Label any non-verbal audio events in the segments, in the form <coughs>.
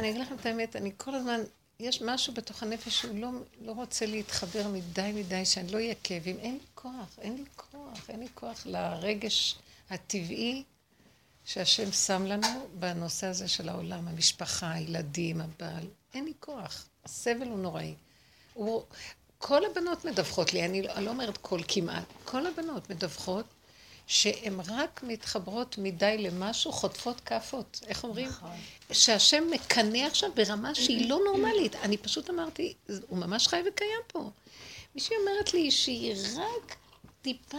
אני אגיד לכם את האמת, אני כל הזמן, יש משהו בתוך הנפש שהוא לא, לא רוצה להתחבר מדי מדי, שאני לא אהיה כאבים. אין לי כוח, אין לי כוח, אין לי כוח לרגש הטבעי שהשם שם לנו בנושא הזה של העולם, המשפחה, הילדים, הבעל. אין לי כוח. הסבל הוא נוראי. הוא, כל הבנות מדווחות לי, אני, אני לא אומרת כל כמעט, כל הבנות מדווחות שהן רק מתחברות מדי למשהו, חוטפות כאפות. איך אומרים? נכון. שהשם מקנא עכשיו ברמה שהיא לא נורמלית. אני פשוט אמרתי, הוא ממש חי וקיים פה. מישהי אומרת לי שהיא רק טיפה,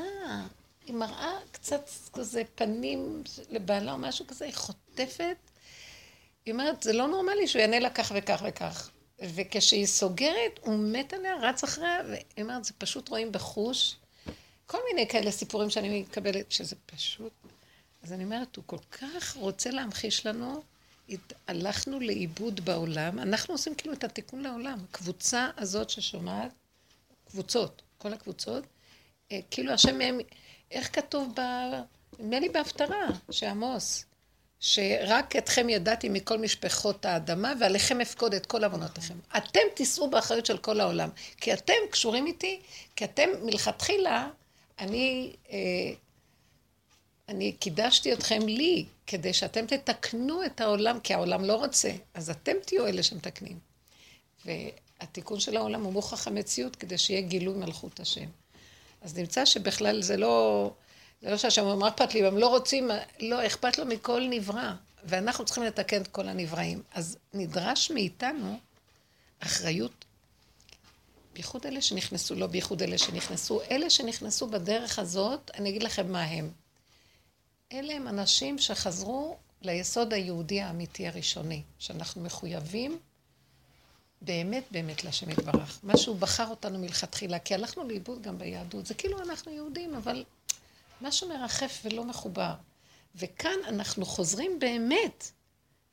היא מראה קצת כזה פנים לבעלה או משהו כזה, היא חוטפת. היא אומרת, זה לא נורמלי שהוא יענה לה כך וכך וכך. וכשהיא סוגרת, הוא מת עליה, רץ אחריה, והיא אומרת, זה פשוט רואים בחוש. כל מיני כאלה סיפורים שאני מקבלת, שזה פשוט... אז אני אומרת, הוא כל כך רוצה להמחיש לנו, הלכנו לאיבוד בעולם, אנחנו עושים כאילו את התיקון לעולם. הקבוצה הזאת ששומעת, קבוצות, כל הקבוצות, אה, כאילו השם מהם, איך כתוב ב... נדמה לי בהפטרה, שעמוס, שרק אתכם ידעתי מכל משפחות האדמה, ועליכם אפקוד את כל עוונותיכם. אתם תישאו באחריות של כל העולם, כי אתם קשורים איתי, כי אתם מלכתחילה, אני, אה, אני קידשתי אתכם לי, כדי שאתם תתקנו את העולם, כי העולם לא רוצה, אז אתם תהיו אלה שמתקנים. והתיקון של העולם הוא מוכח המציאות, כדי שיהיה גילוי מלכות השם. אז נמצא שבכלל זה לא... זה לא שהשם אומר, מה אכפת לי, הם לא רוצים, לא, אכפת לו מכל נברא, ואנחנו צריכים לתקן את כל הנבראים. אז נדרש מאיתנו אחריות, בייחוד אלה שנכנסו, לא בייחוד אלה שנכנסו, אלה שנכנסו בדרך הזאת, אני אגיד לכם מה הם. אלה הם אנשים שחזרו ליסוד היהודי האמיתי הראשוני, שאנחנו מחויבים באמת באמת להשם יתברך. מה שהוא בחר אותנו מלכתחילה, כי הלכנו לאיבוד גם ביהדות. זה כאילו אנחנו יהודים, אבל משהו מרחף ולא מחובר. וכאן אנחנו חוזרים באמת,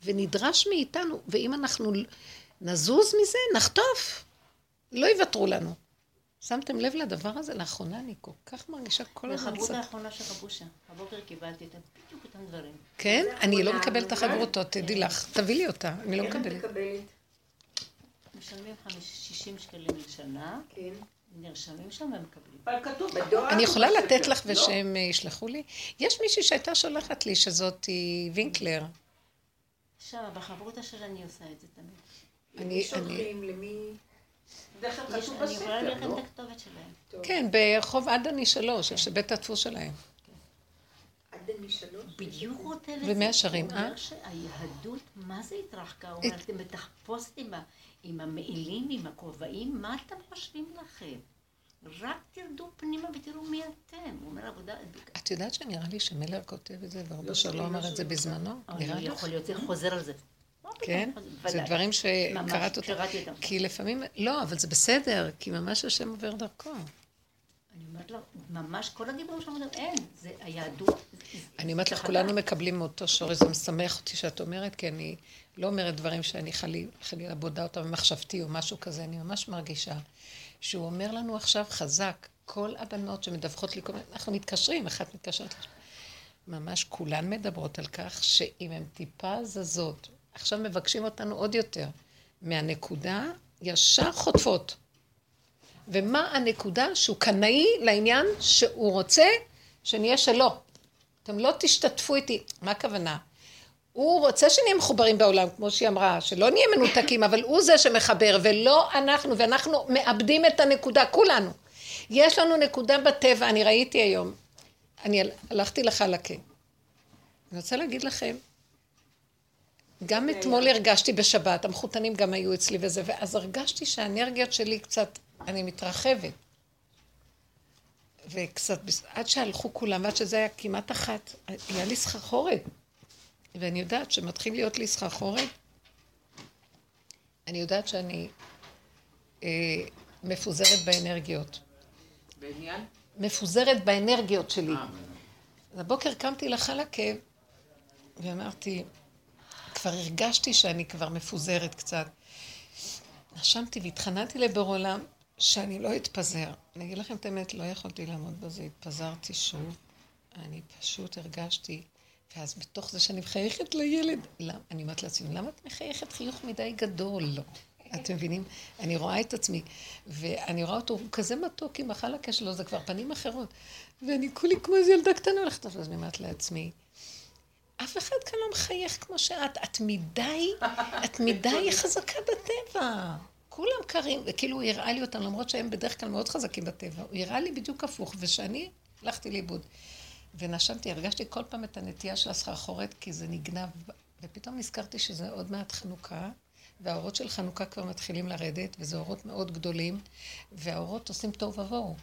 ונדרש מאיתנו, ואם אנחנו נזוז מזה, נחטוף. לא יוותרו לנו. שמתם לב לדבר הזה? לאחרונה אני כל כך מרגישה כל הזמן... החברות האחרונה של רבושה. הבוקר קיבלתי את בדיוק אותם דברים. כן? אני לא מקבלת את החברותות, תדעי לך. תביא לי אותה, אני לא מקבלת. משלמים 60 שקלים לשנה. כן. נרשמים שם ומקבלים. אבל כתוב בדואר. אני יכולה לתת לך לא? ושהם אה, ישלחו לי? יש מישהי שהייתה שולחת לי שזאת וינקלר. שם, בחברותה שלה אני עושה את זה תמיד. למי שולחים? למי... אני יכולה ללכת את הכתובת שלהם. כן, ברחוב עדני שלוש, של בית הדפוס שלהם. עדני שלוש? בדיוק רוצה לזה. ומאה שערים, אה? הוא אומר שהיהדות, מה זה התרחקה? הוא אומר, אתם בתחפושת עם המעילים, עם הכובעים, מה אתם חושבים לכם? רק תרדו פנימה ותראו מי אתם. הוא אומר עבודה... את יודעת שנראה לי שמלר כותב את זה, והרבה שלא אמר את זה בזמנו? נראה לי. יכול להיות, זה חוזר על זה. כן? זה דברים שקראת אותם. כי לפעמים, לא, אבל זה בסדר, כי ממש השם עובר דרכו. אני אומרת לו, ממש כל הדיבורים שלנו, אין, זה היהדות. אני אומרת לך, כולנו מקבלים מאותו שורש, זה משמח אותי שאת אומרת, כי אני לא אומרת דברים שאני חלילה בודה אותם במחשבתי או משהו כזה, אני ממש מרגישה שהוא אומר לנו עכשיו חזק, כל הבנות שמדווחות לי, אנחנו מתקשרים, אחת מתקשרת ממש כולן מדברות על כך שאם הן טיפה זזות, עכשיו מבקשים אותנו עוד יותר, מהנקודה ישר חוטפות. ומה הנקודה שהוא קנאי לעניין שהוא רוצה שנהיה שלו. אתם לא תשתתפו איתי. מה הכוונה? הוא רוצה שנהיה מחוברים בעולם, כמו שהיא אמרה, שלא נהיה מנותקים, אבל הוא זה שמחבר, ולא אנחנו, ואנחנו מאבדים את הנקודה, כולנו. יש לנו נקודה בטבע, אני ראיתי היום, אני הלכתי לחלקה. אני רוצה להגיד לכם, גם אתמול הרגשתי בשבת, המחותנים גם היו אצלי וזה, ואז הרגשתי שהאנרגיות שלי קצת, אני מתרחבת. וקצת, עד שהלכו כולם, ועד שזה היה כמעט אחת, היה לי סחרחורת. ואני יודעת שמתחיל להיות לי סחרחורת, אני יודעת שאני אה, מפוזרת באנרגיות. בעניין? מפוזרת באנרגיות שלי. אה, אז הבוקר קמתי לחלקה ואמרתי, כבר הרגשתי שאני כבר מפוזרת קצת. נשמתי והתחננתי לבור עולם שאני לא אתפזר. אני אגיד לכם את האמת, לא יכולתי לעמוד בזה, התפזרתי שוב. אני פשוט הרגשתי ואז בתוך זה שאני מחייכת לילד, למה, אני אומרת לעצמי, למה את מחייכת חיוך מדי גדול? לא. אתם מבינים? אני רואה את עצמי, ואני רואה אותו, הוא כזה מתוק עם החלקה שלו, זה כבר פנים אחרות. ואני כולי כמו איזה ילדה קטנה הולכת, אז אני אומרת לעצמי, אף אחד כאן לא מחייך כמו שאת, את מדי, <laughs> את מדי חזקה בטבע. כולם קרים, וכאילו הוא הראה לי אותם, למרות שהם בדרך כלל מאוד חזקים בטבע, הוא הראה לי בדיוק הפוך, ושאני הלכתי לאיבוד. ונשמתי, הרגשתי כל פעם את הנטייה של הסחרחורת, כי זה נגנב, ופתאום נזכרתי שזה עוד מעט חנוכה, והאורות של חנוכה כבר מתחילים לרדת, וזה אורות מאוד גדולים, והאורות עושים תוהו ובוהו.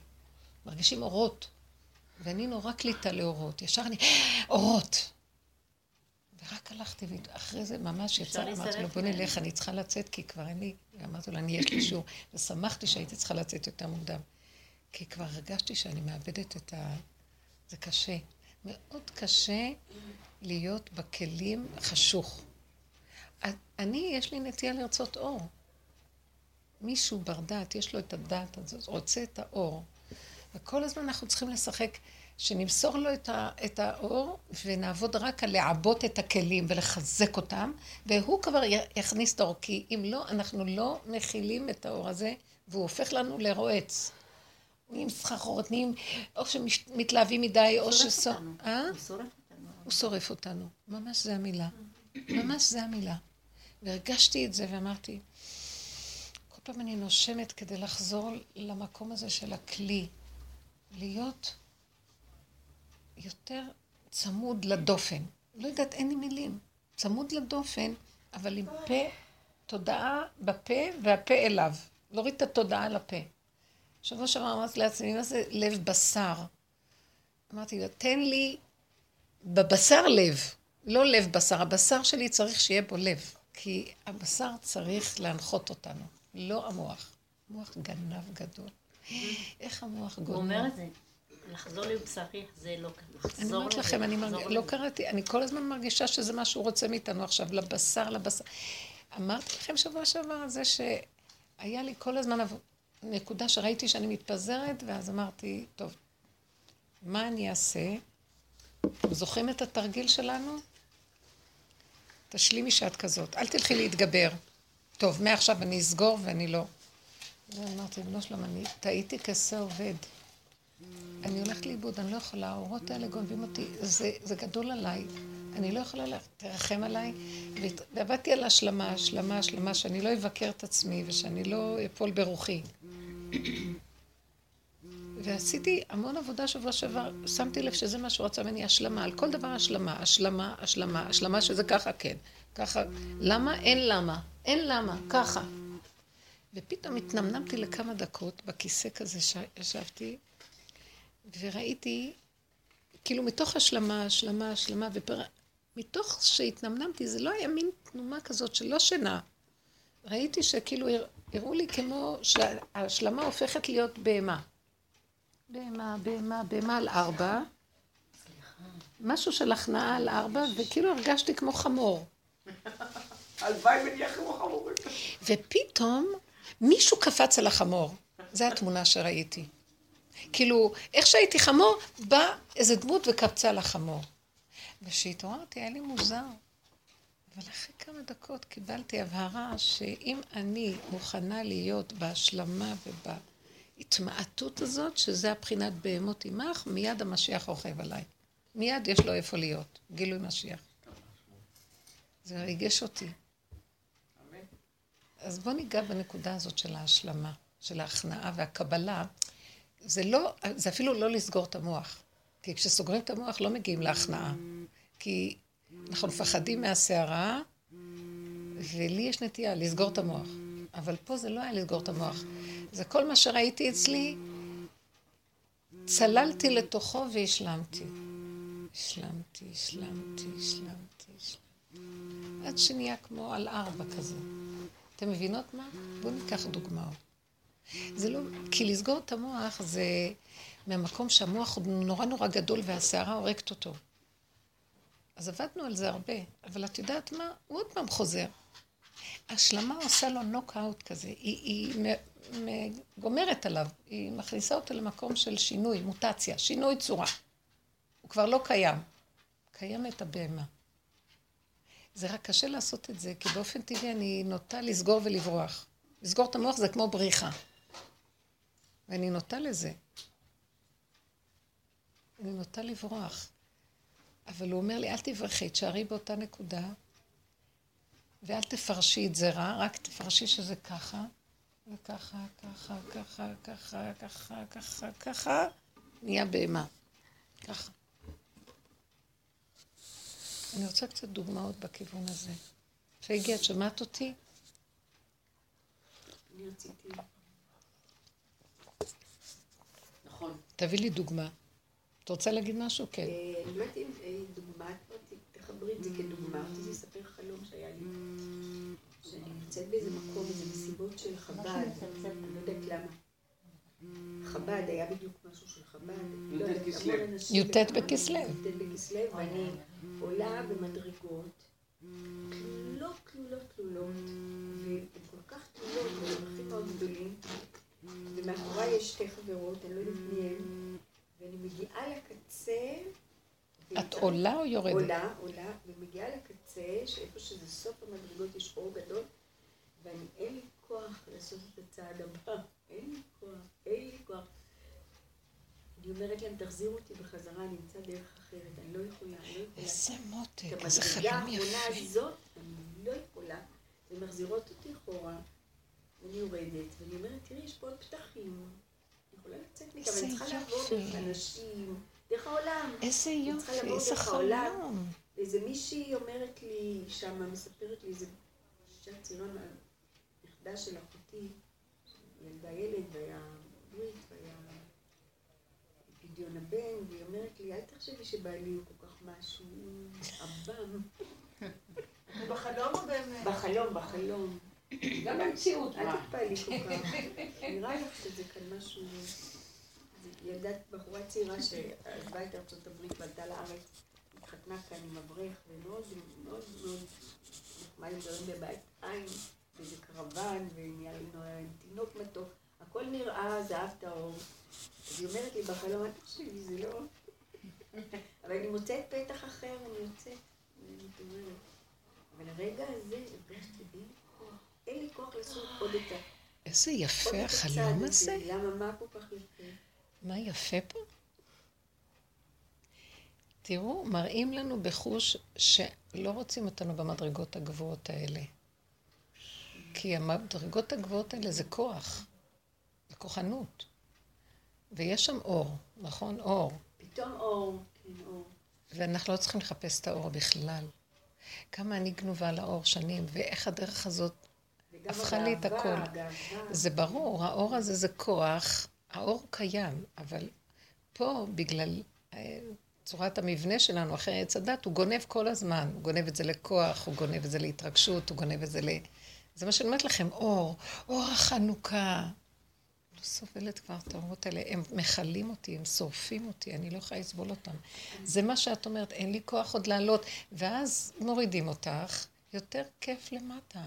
מרגישים אורות. ואני נורא קליטה לאורות. ישר אני, אורות! ורק הלכתי, ואחרי זה ממש יצא, אמרתי לו, בוא נלך, אני צריכה לצאת, כי כבר אין לי, ואמרתי לו, אני יש לי שיעור. ושמחתי שהייתי צריכה לצאת יותר מוקדם. כי כבר הרגשתי שאני מאבדת את ה... זה קשה. מאוד קשה להיות בכלים חשוך. אני, יש לי נטייה לרצות אור. מישהו בר דעת, יש לו את הדעת הזאת, רוצה את האור. וכל הזמן אנחנו צריכים לשחק, שנמסור לו את, ה, את האור, ונעבוד רק על לעבות את הכלים ולחזק אותם, והוא כבר יכניס את האור, כי אם לא, אנחנו לא מכילים את האור הזה, והוא הופך לנו לרועץ. נהיים סחרחורת, נהיים, או שמתלהבים מדי, או ש... אה? הוא שורף אותנו. הוא שורף אותנו. ממש זה המילה. ממש זה המילה. והרגשתי את זה ואמרתי, כל פעם אני נושמת כדי לחזור למקום הזה של הכלי. להיות יותר צמוד לדופן. לא יודעת, אין לי מילים. צמוד לדופן, אבל עם פה, תודעה בפה והפה אליו. להוריד את התודעה לפה. שבוע שעבר אמרתי לעצמי, מה זה לב בשר? אמרתי לו, תן לי בבשר לב, לא לב בשר. הבשר שלי צריך שיהיה בו לב, כי הבשר צריך להנחות אותנו, לא המוח. מוח גנב גדול. <gasps> איך המוח גדול. הוא אומר את זה. לחזור לבשרי זה לא לחזור אני אומרת לכם, אני לא קראתי, אני כל הזמן מרגישה שזה מה שהוא רוצה מאיתנו עכשיו, לבשר, לבשר. אמרתי לכם שבוע שעבר על זה שהיה לי כל הזמן נקודה שראיתי שאני מתפזרת, ואז אמרתי, טוב, מה אני אעשה? אתם זוכרים את התרגיל שלנו? תשלימי שאת כזאת, אל תלכי להתגבר. טוב, מעכשיו אני אסגור ואני לא. ואמרתי, בנו שלום, אני טעיתי כשה עובד. אני הולכת לאיבוד, אני לא יכולה, האורות האלה גונבים אותי, זה, זה גדול עליי. אני לא יכולה ללכת, תרחם עליי. ועבדתי על השלמה, השלמה, השלמה, שאני לא אבקר את עצמי ושאני לא אפול ברוחי. ועשיתי המון עבודה שבוע שעבר, שמתי לב שזה מה שהוא רצה ממני, השלמה, על כל דבר השלמה, השלמה, השלמה, השלמה שזה ככה כן, ככה, למה? אין למה, אין למה, ככה. ופתאום התנמנמתי לכמה דקות בכיסא כזה שישבתי, וראיתי, כאילו מתוך השלמה, השלמה, השלמה, ומתוך שהתנמנמתי, זה לא היה מין תנומה כזאת של לא שינה. ראיתי שכאילו הראו לי כמו שההשלמה הופכת להיות בהמה. בהמה, בהמה, בהמה על ארבע. משהו של הכנעה על ארבע, וכאילו הרגשתי כמו חמור. הלוואי ונהיה כמו חמור. ופתאום מישהו קפץ על החמור. זו התמונה שראיתי. כאילו, איך שהייתי חמור, בא איזה דמות וקפצה על החמור. וכשהתעוררתי, היה לי מוזר. אבל אחרי כמה דקות קיבלתי הבהרה שאם אני מוכנה להיות בהשלמה ובהתמעטות הזאת, שזה הבחינת בהמות עמך, מיד המשיח רוכב עליי. מיד יש לו איפה להיות, גילוי משיח. זה ריגש אותי. אז בואו ניגע בנקודה הזאת של ההשלמה, של ההכנעה והקבלה. זה לא, זה אפילו לא לסגור את המוח. כי כשסוגרים את המוח לא מגיעים להכנעה. כי אנחנו מפחדים מהסערה, ולי יש נטייה לסגור את המוח. אבל פה זה לא היה לסגור את המוח. זה כל מה שראיתי אצלי, צללתי לתוכו והשלמתי. השלמתי, השלמתי, השלמתי, השלמתי. עד שנהיה כמו על ארבע כזה. אתם מבינות מה? בואו ניקח דוגמאות. זה לא, כי לסגור את המוח זה מהמקום שהמוח הוא נורא נורא גדול והסערה הורגת אותו. אז עבדנו על זה הרבה, אבל את יודעת מה? הוא עוד פעם חוזר. השלמה עושה לו נוקאוט כזה, היא, היא גומרת עליו, היא מכניסה אותו למקום של שינוי, מוטציה, שינוי צורה. הוא כבר לא קיים. קיימת הבהמה. זה רק קשה לעשות את זה, כי באופן טבעי אני נוטה לסגור ולברוח. לסגור את המוח זה כמו בריחה. ואני נוטה לזה. אני נוטה לברוח. אבל הוא אומר לי, אל תברחי, תשארי באותה נקודה, ואל תפרשי את זה רע, רק תפרשי שזה ככה, וככה, ככה, ככה, ככה, ככה, ככה, ככה, נהיה בהמה. ככה. אני רוצה קצת דוגמאות בכיוון הזה. פייגי, את שומעת אותי? אני רציתי... נכון. תביא לי דוגמה. את רוצה להגיד משהו? כן. אה, אני לא יודעת אם אה, דוגמה, תחברי את זה כדוגמה. רציתי לספר חלום שהיה לי. שאני נמצאת באיזה מקום, איזה מסיבות של חב"ד, אני לא יודעת למה. חב"ד, היה בדיוק משהו של חב"ד. לא י"ט בכסלו. י"ט בכסלו, ואני עולה במדרגות, תלולות, תלולות, תלולות, והן כל כך תלולות, ומרווחים מאוד גדולים, ומאחוריי יש שתי חברות, אני לא יודעת מי הן, ואני מגיעה לקצה. את עולה או יורדת? עולה, עולה, ומגיעה לקצה, שאיפה שזה סוף המדרגות יש אור גדול, ואין לי כוח לעשות את הצעד הבא, אין לי כוח, אין לי כוח. אני אומרת להם, תחזירו אותי בחזרה, אני אמצא דרך אחרת, אני לא יכולה, אני לא יכולה. איזה מותק, איזה חלום יפה. את המדרגה האחרונה הזאת, אני לא יכולה, ומחזירות אותי אחורה, ואני יורדת, ואני אומרת, תראי, יש פה עוד פתחים, אני יכולה לצאת מכאן, אני צריכה לעבור דרך אנשים, דרך העולם. איזה יופי, איזה חלום. ואיזה מישהי אומרת לי, שמה מספרת לי, איזה אישה צעירה מהנכדה של אחותי, ילדה ילד, והיה ברית, והיה פדיון הבן, והיא אומרת לי, אל תחשבי שבעלי הוא כל כך משהו, עב"ם. <laughs> בחלום או באמת? בחלום, בחלום. גם במציאות, אל תתפעלי כל כך. נראה לך שזה כאן משהו... ילדת בחורה צעירה שעזבה את ארצות הברית ועלתה לארץ, התחתנה כאן עם אברך, ומאוד מאוד מאוד נחמד, גרים בבית עין, באיזה קרוון, ונהיה לנו תינוק מתוק. הכל נראה זהב טהור. אז היא אומרת לי בחלום, אל תחשבי, זה לא... <laughs> אבל אני מוצאת פתח אחר, אני יוצאת, אני מתעוררת. אבל הרגע הזה, הרגשתי, כוח. אין לי כוח לעשות עוד את ה... איזה יפה החלום הזה. למה, מה כל כך יפה? מה יפה פה? תראו, מראים לנו בחוש שלא רוצים אותנו במדרגות הגבוהות האלה. כי המדרגות הגבוהות האלה זה כוח, זה כוחנות. ויש שם אור, נכון? אור. פתאום אור, כן, אור. ואנחנו לא צריכים לחפש את האור בכלל. כמה אני גנובה לאור שנים, ואיך הדרך הזאת הפכה לי את הכל. זה ברור, האור הזה זה כוח, האור קיים, אבל פה, בגלל אה, צורת המבנה שלנו, אחרי עץ הדת, הוא גונב כל הזמן. הוא גונב את זה לכוח, הוא גונב את זה להתרגשות, הוא גונב את זה ל... זה מה שאני אומרת לכם, אור, אור החנוכה. לא סובלת כבר את האורות האלה, הם מכלים אותי, הם שורפים אותי, אני לא יכולה לסבול אותם. זה מה שאת אומרת, אין לי כוח עוד לעלות, ואז מורידים אותך, יותר כיף למטה.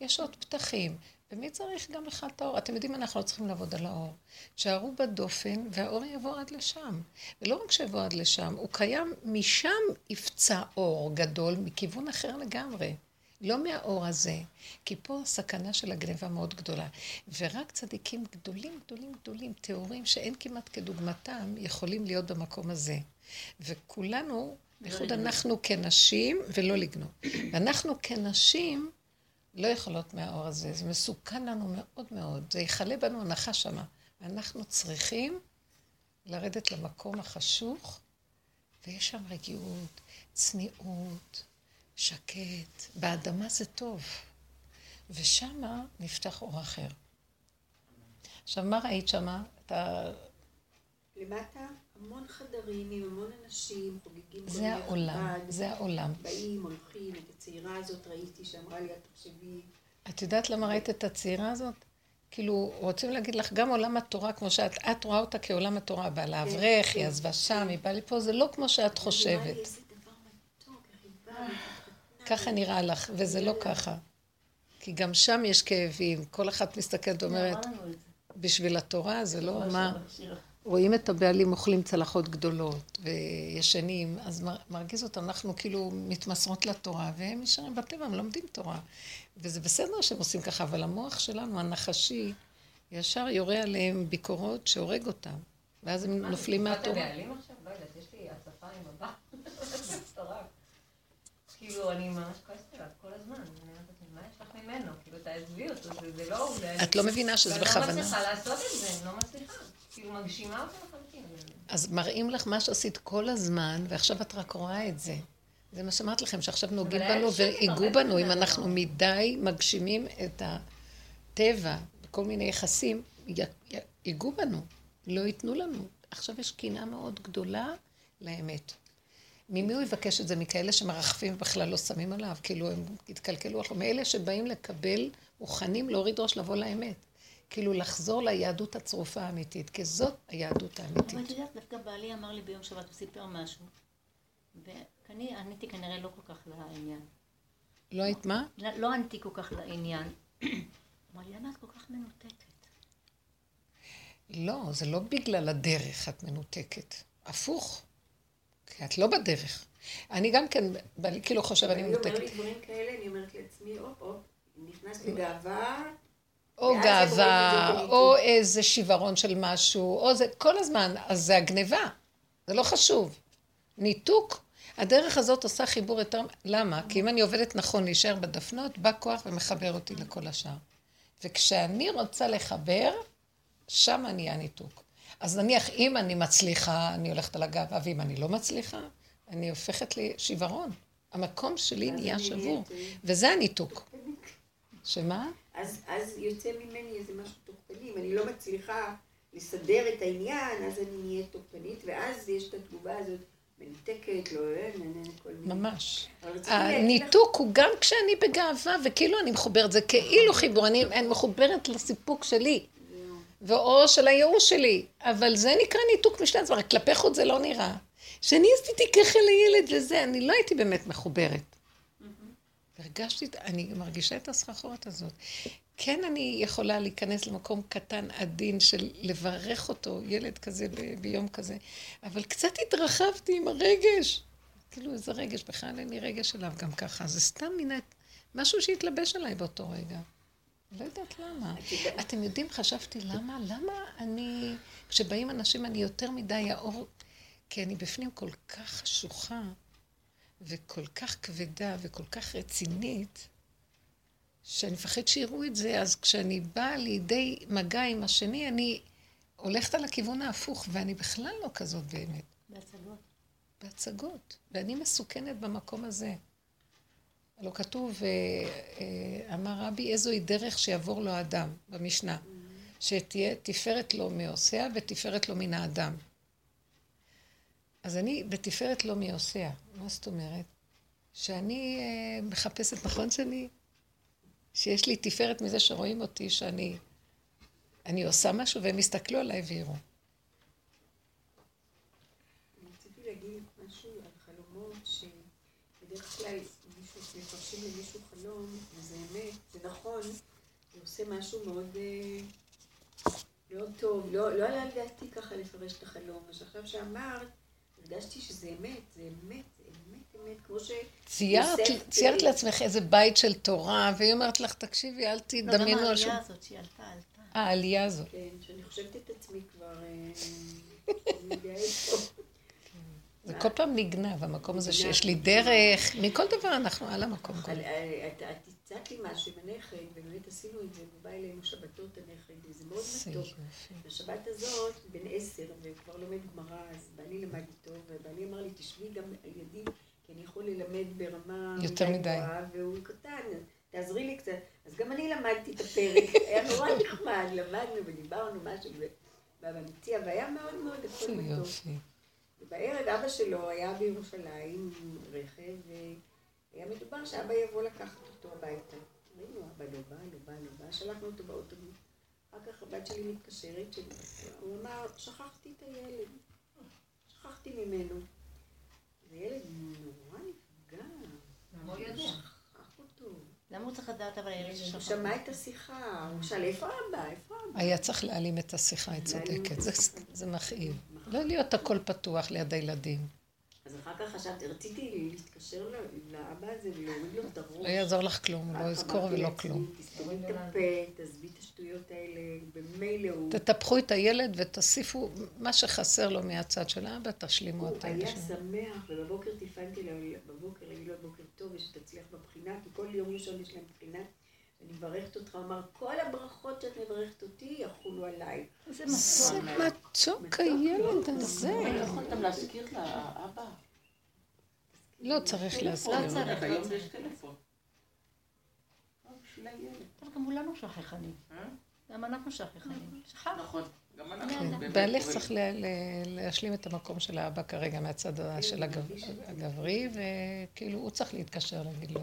יש עוד פתחים, ומי צריך גם לך את האור? אתם יודעים, אנחנו לא צריכים לעבוד על האור. תשארו בדופן, והאור יבוא עד לשם. ולא רק שיבוא עד לשם, הוא קיים, משם יפצע אור גדול, מכיוון אחר לגמרי. לא מהאור הזה, כי פה הסכנה של הגניבה מאוד גדולה. ורק צדיקים גדולים, גדולים, גדולים, טהורים, שאין כמעט כדוגמתם, יכולים להיות במקום הזה. וכולנו, בייחוד אנחנו כנשים, ולא לגנוב. ואנחנו כנשים, לא יכולות מהאור הזה. זה מסוכן לנו מאוד מאוד. זה יכלה בנו הנחה שמה. אנחנו צריכים לרדת למקום החשוך, ויש שם רגיעות, צניעות, שקט. באדמה זה טוב. ושמה נפתח אור אחר. עכשיו, מה ראית שמה? אתה... למטה המון חדרים עם המון אנשים, חוגגים זה העולם, זה העולם. באים, הולכים, את הצעירה הזאת ראיתי שאמרה לי, את תחשבי... את יודעת למה ראית את הצעירה הזאת? כאילו, רוצים להגיד לך, גם עולם התורה, כמו שאת, את רואה אותה כעולם התורה, באה לאברך, היא עזבה שם, היא באה לפה, זה לא כמו שאת חושבת. ככה נראה לך, וזה לא ככה. כי גם שם יש כאבים, כל אחת מסתכלת ואומרת, בשביל התורה זה לא מה... רואים את הבעלים אוכלים צלחות גדולות וישנים, אז מרגיז אותם, אנחנו כאילו מתמסרות לתורה, והם נשארים בטבע, הם לומדים תורה. וזה בסדר שהם עושים ככה, אבל המוח שלנו, הנחשי, ישר יורה עליהם ביקורות שהורג אותם, ואז הם נופלים מהתורה. מה, הבעלים עכשיו? לא יודעת, יש לי הצפה עם הבא. <laughs> כאילו, אני ממש כועסת עליו כל הזמן. מה יש לך ממנו? כאילו, תעזבי אותו, זה לא... את לא מבינה שזה בכוונה. ואני לא מצליחה לעשות את זה, אני לא מצליחה. כאילו, מגשימה אותו לחלוטין. אז מראים לך מה שעשית כל הזמן, ועכשיו את רק רואה את זה. זה מה שאמרת לכם, שעכשיו נוגעים בנו והיגעו בנו, אם אנחנו מדי מגשימים את הטבע, כל מיני יחסים, ייגעו בנו, לא ייתנו לנו. עכשיו יש קנאה מאוד גדולה לאמת. ממי הוא יבקש את זה? מכאלה שמרחפים ובכלל לא שמים עליו, כאילו הם יתקלקלו אחר. מאלה שבאים לקבל, מוכנים להוריד ראש לבוא לאמת. כאילו לחזור ליהדות הצרופה האמיתית, כי זאת היהדות האמיתית. אבל את יודעת, דווקא בעלי אמר לי ביום שבת, הוא סיפר משהו, ואני עניתי כנראה לא כל כך לעניין. לא היית מה? לא, לא עניתי כל כך לעניין. הוא <clears throat> אמר לי, למה את כל כך מנותקת? לא, זה לא בגלל הדרך את מנותקת. הפוך. כי את לא בדרך. אני גם כן, בעלי כאילו חושב, אני מנותקת. אני אומרת לי דברים כאלה, אני אומרת לעצמי, הופ, הופ, נכנס לגאווה. או גאווה, או איזה שיוורון של משהו, או זה, כל הזמן, אז זה הגניבה. זה לא חשוב. ניתוק, הדרך הזאת עושה חיבור יותר, למה? כי אם אני עובדת נכון להישאר בדפנות, בא כוח ומחבר אותי לכל השאר. וכשאני רוצה לחבר, שם אני הניתוק. אז נניח, אם אני מצליחה, אני הולכת על הגאווה, ואם אני לא מצליחה, אני הופכת לשיוורון. המקום שלי נהיה שבור, וזה הניתוק. שמה? אז, אז יוצא ממני איזה משהו תוקפני. אם אני לא מצליחה לסדר את העניין, אז אני נהיית תוקפנית, ואז יש את התגובה הזאת. מנותקת, לא אוהב, כל מיני. ממש. הניתוק הוא גם כשאני בגאווה, וכאילו אני מחוברת, זה כאילו חיבור, אני מחוברת לסיפוק שלי. ואו של הייאוש שלי, אבל זה נקרא ניתוק משני עצמם, רק כלפי חוץ זה לא נראה. שאני עשיתי ככה לילד וזה, אני לא הייתי באמת מחוברת. הרגשתי, אני מרגישה את הסחרחורת הזאת. כן אני יכולה להיכנס למקום קטן, עדין, של לברך אותו, ילד כזה ב- ביום כזה, אבל קצת התרחבתי עם הרגש. כאילו איזה רגש, בכלל אין לי רגש אליו גם ככה. זה סתם מן משהו שהתלבש עליי באותו רגע. לא יודעת למה. אתם יודעים, חשבתי, למה, למה אני, כשבאים אנשים אני יותר מדי האור, כי אני בפנים כל כך חשוכה, וכל כך כבדה, וכל כך רצינית, שאני מפחד שיראו את זה, אז כשאני באה לידי מגע עם השני, אני הולכת על הכיוון ההפוך, ואני בכלל לא כזאת באמת. בהצגות. בהצגות. ואני מסוכנת במקום הזה. הלא כתוב, אה, אה, אמר רבי, איזוהי דרך שיעבור לו האדם, במשנה. שתהיה תפארת לו מעושיה ותפארת לו מן האדם. אז אני בתפארת לו מעושיה. מה זאת אומרת? שאני אה, מחפשת, נכון שאני... שיש לי תפארת מזה שרואים אותי, שאני אני עושה משהו והם יסתכלו עליי ויראו. זה נכון, עושה משהו מאוד, מאוד טוב. לא, לא עלה על דעתי ככה לפרש את החלום. אז עכשיו שאמרת, הרגשתי שזה אמת, זה אמת, זה אמת, אמת, כמו ש... ציירת, ציירת לעצמך איזה בית של תורה, והיא אומרת לך, תקשיבי, אל תדמיינו על שום... לא, גם העלייה הזאת שהיא עלתה, עלתה. אה, העלייה הזאת. כן, שאני חושבת את עצמי כבר... אה, <laughs> זה כל פעם נגנב, המקום הזה שיש לי דרך, מכל דבר אנחנו על המקום. אה, את הצעת לי משהו עם הנכד, ובאמת עשינו את זה, הוא בא אלינו שבתות הנכד, וזה מאוד מתוק. בשבת הזאת, בן עשר, וכבר לומד גמרא, אז בעלי למד איתו, ובעלי אמר לי, תשבי גם ידי, כי אני יכול ללמד ברמה... יותר מדי. והוא קטן, תעזרי לי קצת. אז גם אני למדתי את הפרק, <laughs> היה נורא נחמד, למדנו ודיברנו משהו, והמציע, והיה מאוד מאוד הכל מתוק. ובערב אבא שלו היה בירושלים עם רכב, והיה מדובר שאבא יבוא לקחת אותו הביתה. ראינו, אבא לא בא, לא בא, לא בא, שלחנו אותו באוטובוס. אחר כך הבת שלי מתקשרת, הוא אמר, שכחתי את הילד, שכחתי ממנו. וילד נורא נפגע. מה הוא יודע? שכח אותו. למה הוא צריך לדעת אבל הילד הוא ששכח? שמע את השיחה, הוא שאל איפה אבא, איפה אבא? היה צריך להעלים את השיחה, היא צודקת. זה, זה מכאיב. לא להיות הכל פתוח ליד הילדים. אז אחר כך חשבתי, רציתי להתקשר לאבא הזה ולהוריד לו את הראש. לא יעזור לך כלום, הוא לא יזכור אמרתי ולא כלום. תסתמי את הפה, תעזבי את השטויות האלה, במילא הוא... תטפחו את הילד ותוסיפו מה שחסר לו מהצד של אבא, תשלימו הוא אתם. היה בשביל- שמח, ובבוקר טלפנתי לו, בבוקר, להגיד לו בוקר טוב ושתצליח בבחינה, כי כל יום ראשון יש להם בחינה. אני מברכת אותך, הוא אמר, כל הברכות שאת מברכת אותי יחולו עליי. זה מתוק. מתוק הילד הזה. לא יכולתם להזכיר לאבא? לא צריך להזכיר. לא צריך. היום יש טלפון. אה. טוב, גם כולנו שכחנים. אה? גם אנחנו שכחנים. שכחנו. נכון, גם אנחנו. כן. בעלך. צריך ל- ל- להשלים את המקום של האבא כרגע מהצד של הגב- הגברי, וכאילו הוא צריך להתקשר להגיד לו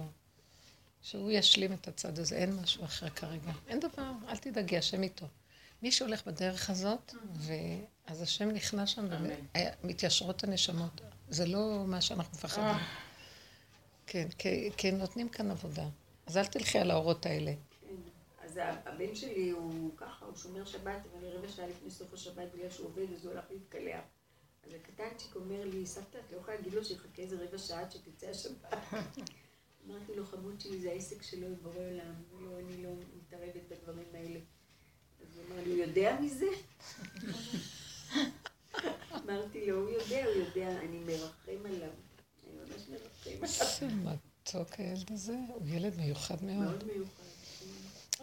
שהוא ישלים את הצד הזה, אין משהו אחר כרגע. אין דבר, אל תדאגי, השם איתו. מי שהולך בדרך הזאת, ואז השם נכנס שם. ומתיישרות הנשמות. זה לא מה שאנחנו מפחדים. אה. כן, כי- כי נותנים כאן עבודה. אז אל תלכי על האורות האלה. כן. אז הבן שלי הוא ככה, הוא שומר שבת, אבל רבע שעה לפני סוף השבת, בגלל שהוא עובד, אז הוא הלך להתקלח. אז הקטנצ'יק אומר לי, סבתא, את לא יכולה להגיד לו שיחכה איזה רבע שעה עד שתצא השבת. <laughs> אמרתי לו, חמוד שלי, זה העסק שלו עם בורא עולם, לא, אני לא מתערבת בדברים האלה. אז הוא אמר לי, הוא יודע מזה? <laughs> אמרתי לו, הוא יודע, הוא יודע, אני מרחם עליו. אני ממש מרחם עליו. איזה מתוק הילד הזה, הוא ילד מיוחד מאוד. מאוד מיוחד.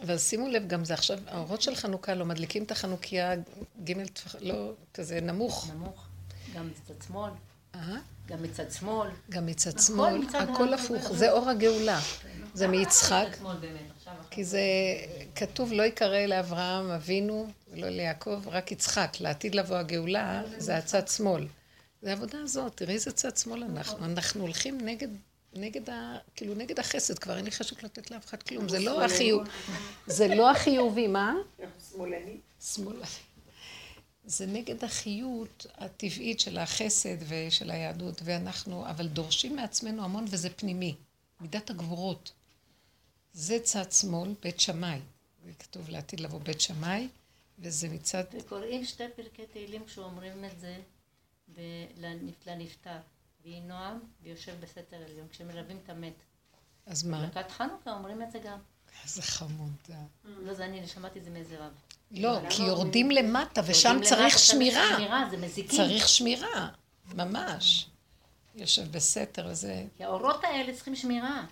אבל שימו לב, גם זה עכשיו, האורות של חנוכה לא מדליקים את החנוכיה ג' לא, כזה נמוך. נמוך. גם מצד שמאל. אה? גם מצד שמאל. גם מצד שמאל, הכל הפוך, זה אור הגאולה. זה מיצחק, כי זה כתוב, לא יקרא לאברהם אבינו ולא ליעקב, רק יצחק. לעתיד לבוא הגאולה, זה הצד שמאל. זה העבודה הזאת, תראי איזה צד שמאל אנחנו. אנחנו הולכים נגד, נגד ה... כאילו, נגד החסד, כבר אין לי חשק לתת לאף אחד כלום. זה לא החיוב, זה לא החיובי, מה? אנחנו שמאלנים. שמאלה. זה נגד החיות הטבעית של החסד ושל היהדות, ואנחנו, אבל דורשים מעצמנו המון וזה פנימי. מידת הגבורות. זה צד שמאל, בית שמאי. זה כתוב לעתיד לבוא בית שמאי, וזה מצד... וקוראים שתי פרקי תהילים כשאומרים את זה ב- לנפ- לנפטר. ויהי נועם ויושב בסתר עליון, כשמלווים את המת. אז מה? ברכת חנוכה אומרים את זה גם. איזה חמוד. לא זה אני שמעתי את זה מאיזה רב. לא, כי יורדים? למטה, ושם צריך שמירה. צריך שמירה, ממש. יושב בסתר וזה... כי האורות האלה צריכים שמירה.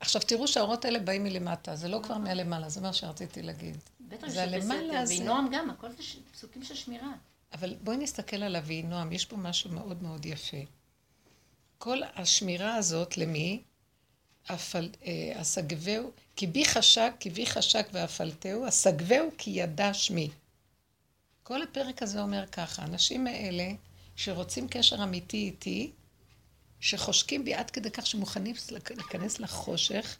עכשיו תראו שהאורות האלה באים מלמטה, זה לא כבר מהלמעלה, זה מה שרציתי להגיד. בטח זה שבסתר, הלמעלה הזה. ויהי נועם גם, הכל זה פסוקים של שמירה. אבל בואי נסתכל על אבי נועם, יש פה משהו מאוד מאוד יפה. כל השמירה הזאת, למי? אפל, אה, אסגבהו, כי בי חשק, כי בי חשק ואפלתהו, אסגבהו כי ידע שמי. כל הפרק הזה אומר ככה, האנשים האלה שרוצים קשר אמיתי איתי, שחושקים בי עד כדי כך שמוכנים להיכנס לחושך,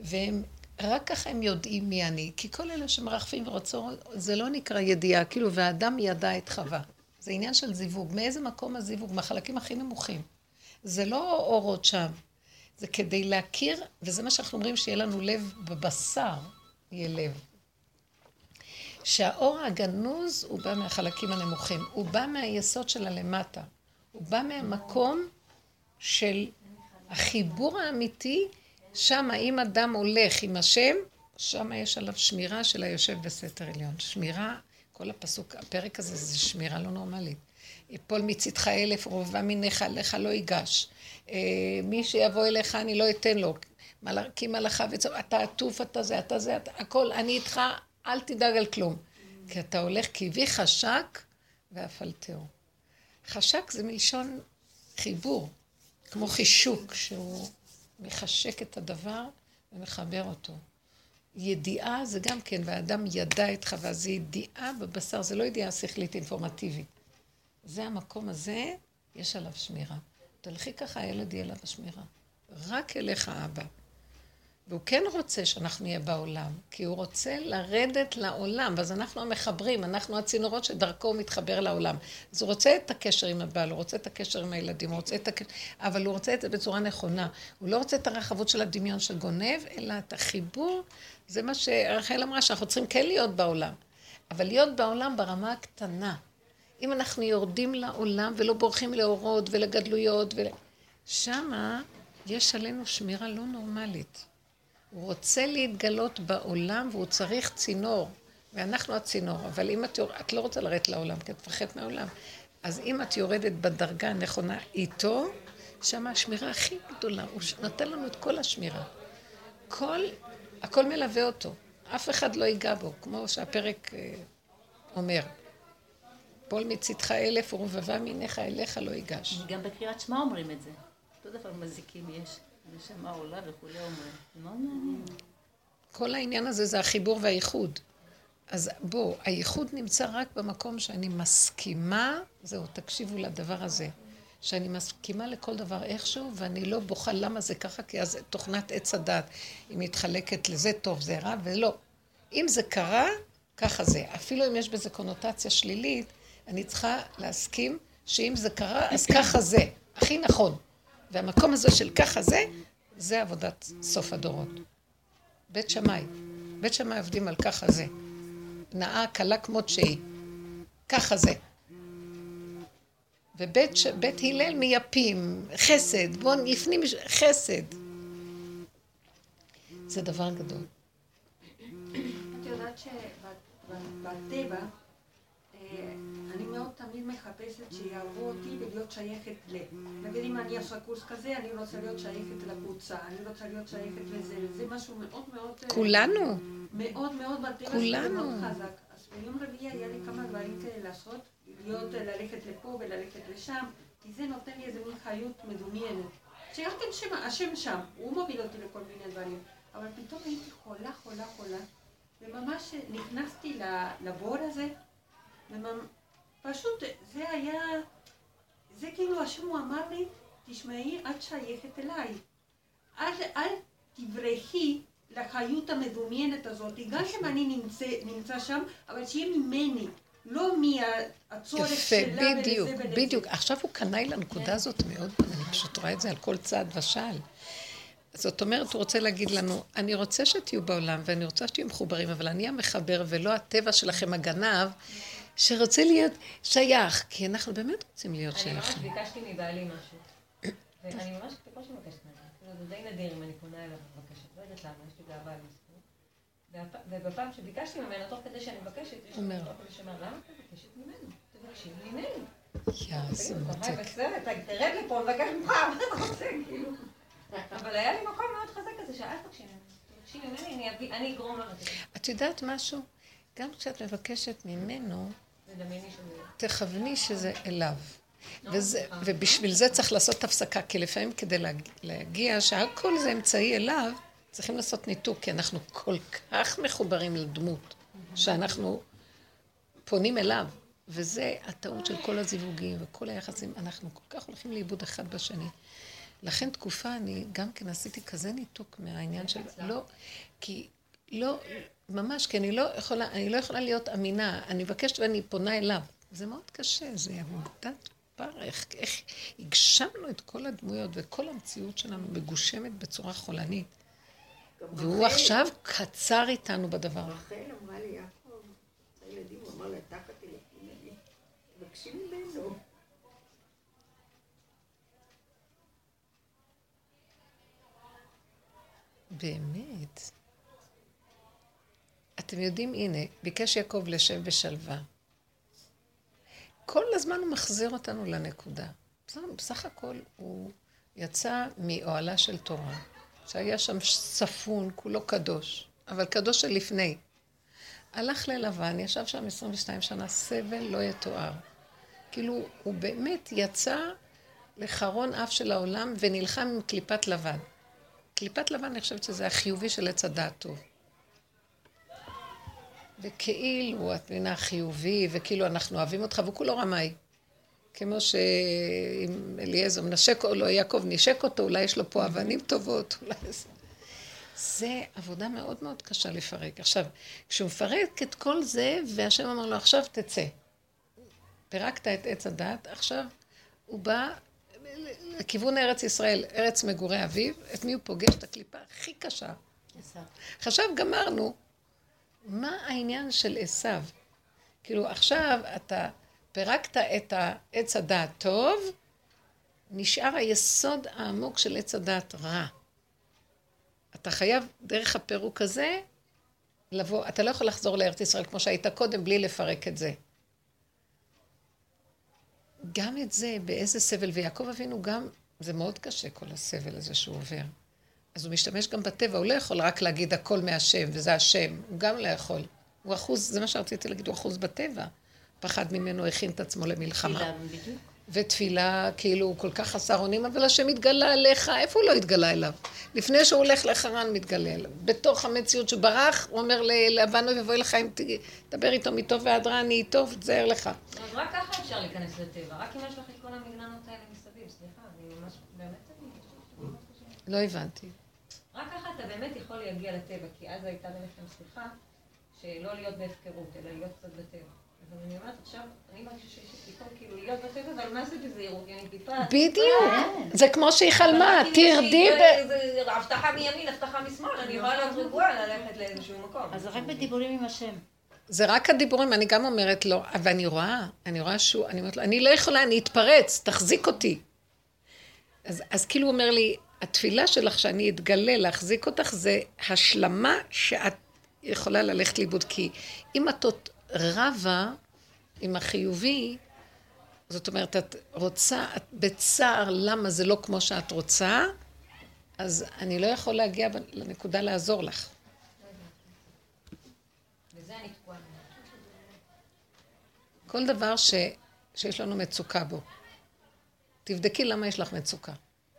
והם, רק ככה הם יודעים מי אני. כי כל אלה שמרחפים ורוצים, זה לא נקרא ידיעה, כאילו, והאדם ידע את חווה. זה עניין של זיווג. מאיזה מקום הזיווג? מהחלקים הכי נמוכים. זה לא אורות שם. זה כדי להכיר, וזה מה שאנחנו אומרים, שיהיה לנו לב בבשר, יהיה לב. שהאור הגנוז הוא בא מהחלקים הנמוכים, הוא בא מהיסוד של הלמטה, הוא בא מהמקום של החיבור האמיתי, שם אם אדם הולך עם השם, שם יש עליו שמירה של היושב בסתר עליון. שמירה, כל הפסוק, הפרק הזה זה שמירה לא נורמלית. יפול מצדך אלף רובע מניך, לך לא ייגש. אה, מי שיבוא אליך אני לא אתן לו. כי מלאכה וצור, אתה עטוף, אתה זה, אתה זה, אתה, הכל, אני איתך, אל תדאג על כלום. כי אתה הולך כי בי חשק ואפלתהו. חשק זה מלשון חיבור, כמו חישוק, שהוא מחשק את הדבר ומחבר אותו. ידיעה זה גם כן, והאדם ידע את חווה, זה ידיעה בבשר, זה לא ידיעה שכלית אינפורמטיבית. זה המקום הזה, יש עליו שמירה. תלכי ככה, הילד יהיה עליו שמירה. רק אליך אבא. והוא כן רוצה שאנחנו נהיה בעולם, כי הוא רוצה לרדת לעולם, ואז אנחנו המחברים, אנחנו הצינורות שדרכו הוא מתחבר לעולם. אז הוא רוצה את הקשר עם הבעל, הוא רוצה את הקשר עם הילדים, הוא רוצה את הקשר, אבל הוא רוצה את זה בצורה נכונה. הוא לא רוצה את הרחבות של הדמיון שגונב, אלא את החיבור, זה מה שרחל אמרה, שאנחנו צריכים כן להיות בעולם. אבל להיות בעולם ברמה הקטנה. אם אנחנו יורדים לעולם ולא בורחים לאורות ולגדלויות, ול... שמה יש עלינו שמירה לא נורמלית. הוא רוצה להתגלות בעולם והוא צריך צינור, ואנחנו הצינור. אבל אם את, את לא רוצה לרדת לעולם, כי את מפחדת מהעולם. אז אם את יורדת בדרגה הנכונה איתו, שם השמירה הכי גדולה. הוא נותן לנו את כל השמירה. כל, הכל מלווה אותו. אף אחד לא ייגע בו, כמו שהפרק אה, אומר. פול מצדך אלף ורבבה מיניך אליך לא ייגש. גם בקריאת שמע אומרים את זה. אותו דבר מזיקים יש. מעניין. כל העניין הזה זה החיבור והייחוד. אז בואו, הייחוד נמצא רק במקום שאני מסכימה, זהו, תקשיבו לדבר הזה, שאני מסכימה לכל דבר איכשהו, ואני לא בוכה למה זה ככה, כי אז תוכנת עץ הדת, היא מתחלקת לזה טוב, זה רע, ולא. אם זה קרה, ככה זה. אפילו אם יש בזה קונוטציה שלילית, אני צריכה להסכים שאם זה קרה, אז ככה זה. הכי נכון. והמקום הזה של ככה זה, זה עבודת סוף הדורות. בית שמאי. בית שמאי עובדים על ככה זה. נאה קלה כמות שהיא. ככה זה. ובית ש... בית הלל מייפים, חסד, בואו לפנים חסד. זה דבר גדול. את יודעת שבטבע אני מאוד תמיד מחפשת שיאהבו אותי ולהיות שייכת ל... נגיד אם אני עושה קורס כזה, אני רוצה להיות שייכת לקבוצה, אני רוצה להיות שייכת לזה, זה משהו מאוד מאוד... אה, כולנו. מאוד מאוד בטבע כולנו. מאוד חזק. אז ביום רביעי היה לי כמה דברים כאלה לעשות, להיות, אה, ללכת לפה וללכת לשם, כי זה נותן לי איזה מין חיות מדומיינת. שגם כן שם, השם שם, הוא מוביל אותי לכל מיני דברים. אבל פתאום הייתי חולה, חולה, חולה, וממש נכנסתי לבור הזה, פשוט זה היה, זה כאילו השם הוא אמר לי, תשמעי, את שייכת אליי. אל, אל תברחי לחיות המדומיינת הזאת, גם אם אני נמצא, נמצא שם, אבל שיהיה ממני. לא מהצורך שלה ולזה ולזה. יפה, בדיוק, בדיוק. עכשיו הוא קנאי לנקודה כן. הזאת מאוד, אני פשוט רואה את זה על כל צעד ושעל. זאת אומרת, הוא רוצה להגיד לנו, אני רוצה שתהיו בעולם ואני רוצה שתהיו מחוברים, אבל אני המחבר ולא הטבע שלכם הגנב. שרוצה להיות שייך, כי אנחנו באמת רוצים להיות שייכים. אני ממש ביקשתי מבעלי משהו. ואני ממש בקושי מבקשת ממנו. זה די נדיר אם אני פונה אליו ומבקשת. לא יודעת למה, יש לי גאווה על מספור. ובפעם שביקשתי ממנו, תוך כדי שאני מבקשת, יש לי כדי שאומר, למה את מבקשת ממנו? תבקשי ממנו. יא, זה מצק. תרד לפה, נבקש ממך, מה אתה רוצה, כאילו. אבל היה לי מקום מאוד חזק כזה, שאל ממנו. תבקשי ממני, אני אגרום לו. את יודעת משהו? גם כשאת מבקשת ממנו, תכווני שזה אליו. וזה, ובשביל זה צריך לעשות הפסקה, כי לפעמים כדי להגיע שהכל זה אמצעי אליו, צריכים לעשות ניתוק, כי אנחנו כל כך מחוברים לדמות, שאנחנו פונים אליו. וזה הטעות של כל הזיווגים וכל היחסים, אנחנו כל כך הולכים לאיבוד אחד בשני. לכן תקופה אני גם כן עשיתי כזה ניתוק מהעניין של... לא, כי לא, ממש, כי אני לא יכולה, אני לא יכולה להיות אמינה, אני מבקשת ואני פונה אליו. זה מאוד קשה, זה עבודת פרך, איך הגשמנו את כל הדמויות וכל המציאות שלנו מגושמת בצורה חולנית. והוא עכשיו קצר איתנו בדבר. רחל אמרה לי, יעקב, הילדים, הוא אמר לה, תחת ילדים, תבקשי ממנו. באמת. אתם יודעים, הנה, ביקש יעקב לשב בשלווה. כל הזמן הוא מחזיר אותנו לנקודה. בסך הכל הוא יצא מאוהלה של תורה, שהיה שם ספון, כולו קדוש, אבל קדוש של לפני. הלך ללבן, ישב שם 22 שנה, סבל לא יתואר. כאילו, הוא באמת יצא לחרון אף של העולם ונלחם עם קליפת לבן. קליפת לבן, אני חושבת שזה החיובי של עץ הדעת טוב. וכאילו את מבינה חיובי, וכאילו אנחנו אוהבים אותך, והוא כולו רמאי. כמו שאם אליעזר מנשק, או לא, יעקב נשק אותו, אולי יש לו פה אבנים טובות, אולי זה... זה עבודה מאוד מאוד קשה לפרק. עכשיו, כשהוא מפרק את כל זה, והשם אמר לו, עכשיו תצא. פירקת את עץ הדת, עכשיו הוא בא לכיוון ארץ ישראל, ארץ מגורי אביו, את מי הוא פוגש? את הקליפה הכי קשה. עכשיו גמרנו. מה העניין של עשיו? כאילו, עכשיו אתה פירקת את העץ הדעת טוב, נשאר היסוד העמוק של עץ הדעת רע. אתה חייב דרך הפירוק הזה לבוא, אתה לא יכול לחזור לארץ ישראל כמו שהיית קודם בלי לפרק את זה. גם את זה, באיזה סבל, ויעקב אבינו גם, זה מאוד קשה כל הסבל הזה שהוא עובר. אז הוא משתמש גם בטבע, הוא לא יכול רק להגיד הכל מהשם, וזה השם, הוא גם לא יכול. הוא אחוז, זה מה שרציתי להגיד, הוא אחוז בטבע. פחד ממנו, הכין את עצמו למלחמה. תפילה, בדיוק. ותפילה, כאילו, הוא כל כך חסר אונים, אבל השם מתגלה אליך, איפה הוא לא התגלה אליו? לפני שהוא הולך לחרן, מתגלה אליו. בתוך המציאות שהוא ברח, הוא אומר לבנו יבוא אליך, אם תדבר איתו מטוב ועד רע, אני איתו, תזהר לך. אז רק ככה אפשר להיכנס לטבע, רק אם יש לך את כל המגננות האלה מסביב, סליחה, אני ממש, באמת, לא הבנתי. רק ככה אתה באמת יכול להגיע לטבע, כי אז הייתה ביניכם שיחה, שלא להיות בהפקרות, אלא להיות קצת בטבע. אני אומרת עכשיו, אני מרגישה שיש לי פתאום כאילו להיות בטבע, אבל מה זה בזהירות? אני טיפה... בדיוק, זה כמו שהיא חלמה, תרדי ב... הבטחה מימין, הבטחה משמאל, אני יכולה להיות רגועה ללכת לאיזשהו מקום. אז זה רק בדיבורים עם השם. זה רק הדיבורים, אני גם אומרת לו, אבל אני רואה, אני רואה שהוא, אני אומרת לו, אני לא יכולה, אני אתפרץ, תחזיק אותי. אז, אז כאילו הוא אומר לי, התפילה שלך שאני אתגלה להחזיק אותך, זה השלמה שאת יכולה ללכת לאיבוד. כי אם את עוד רבה עם החיובי, זאת אומרת, את רוצה, את בצער למה זה לא כמו שאת רוצה, אז אני לא יכול להגיע לנקודה לעזור לך. כל דבר ש, שיש לנו מצוקה בו, תבדקי למה יש לך מצוקה.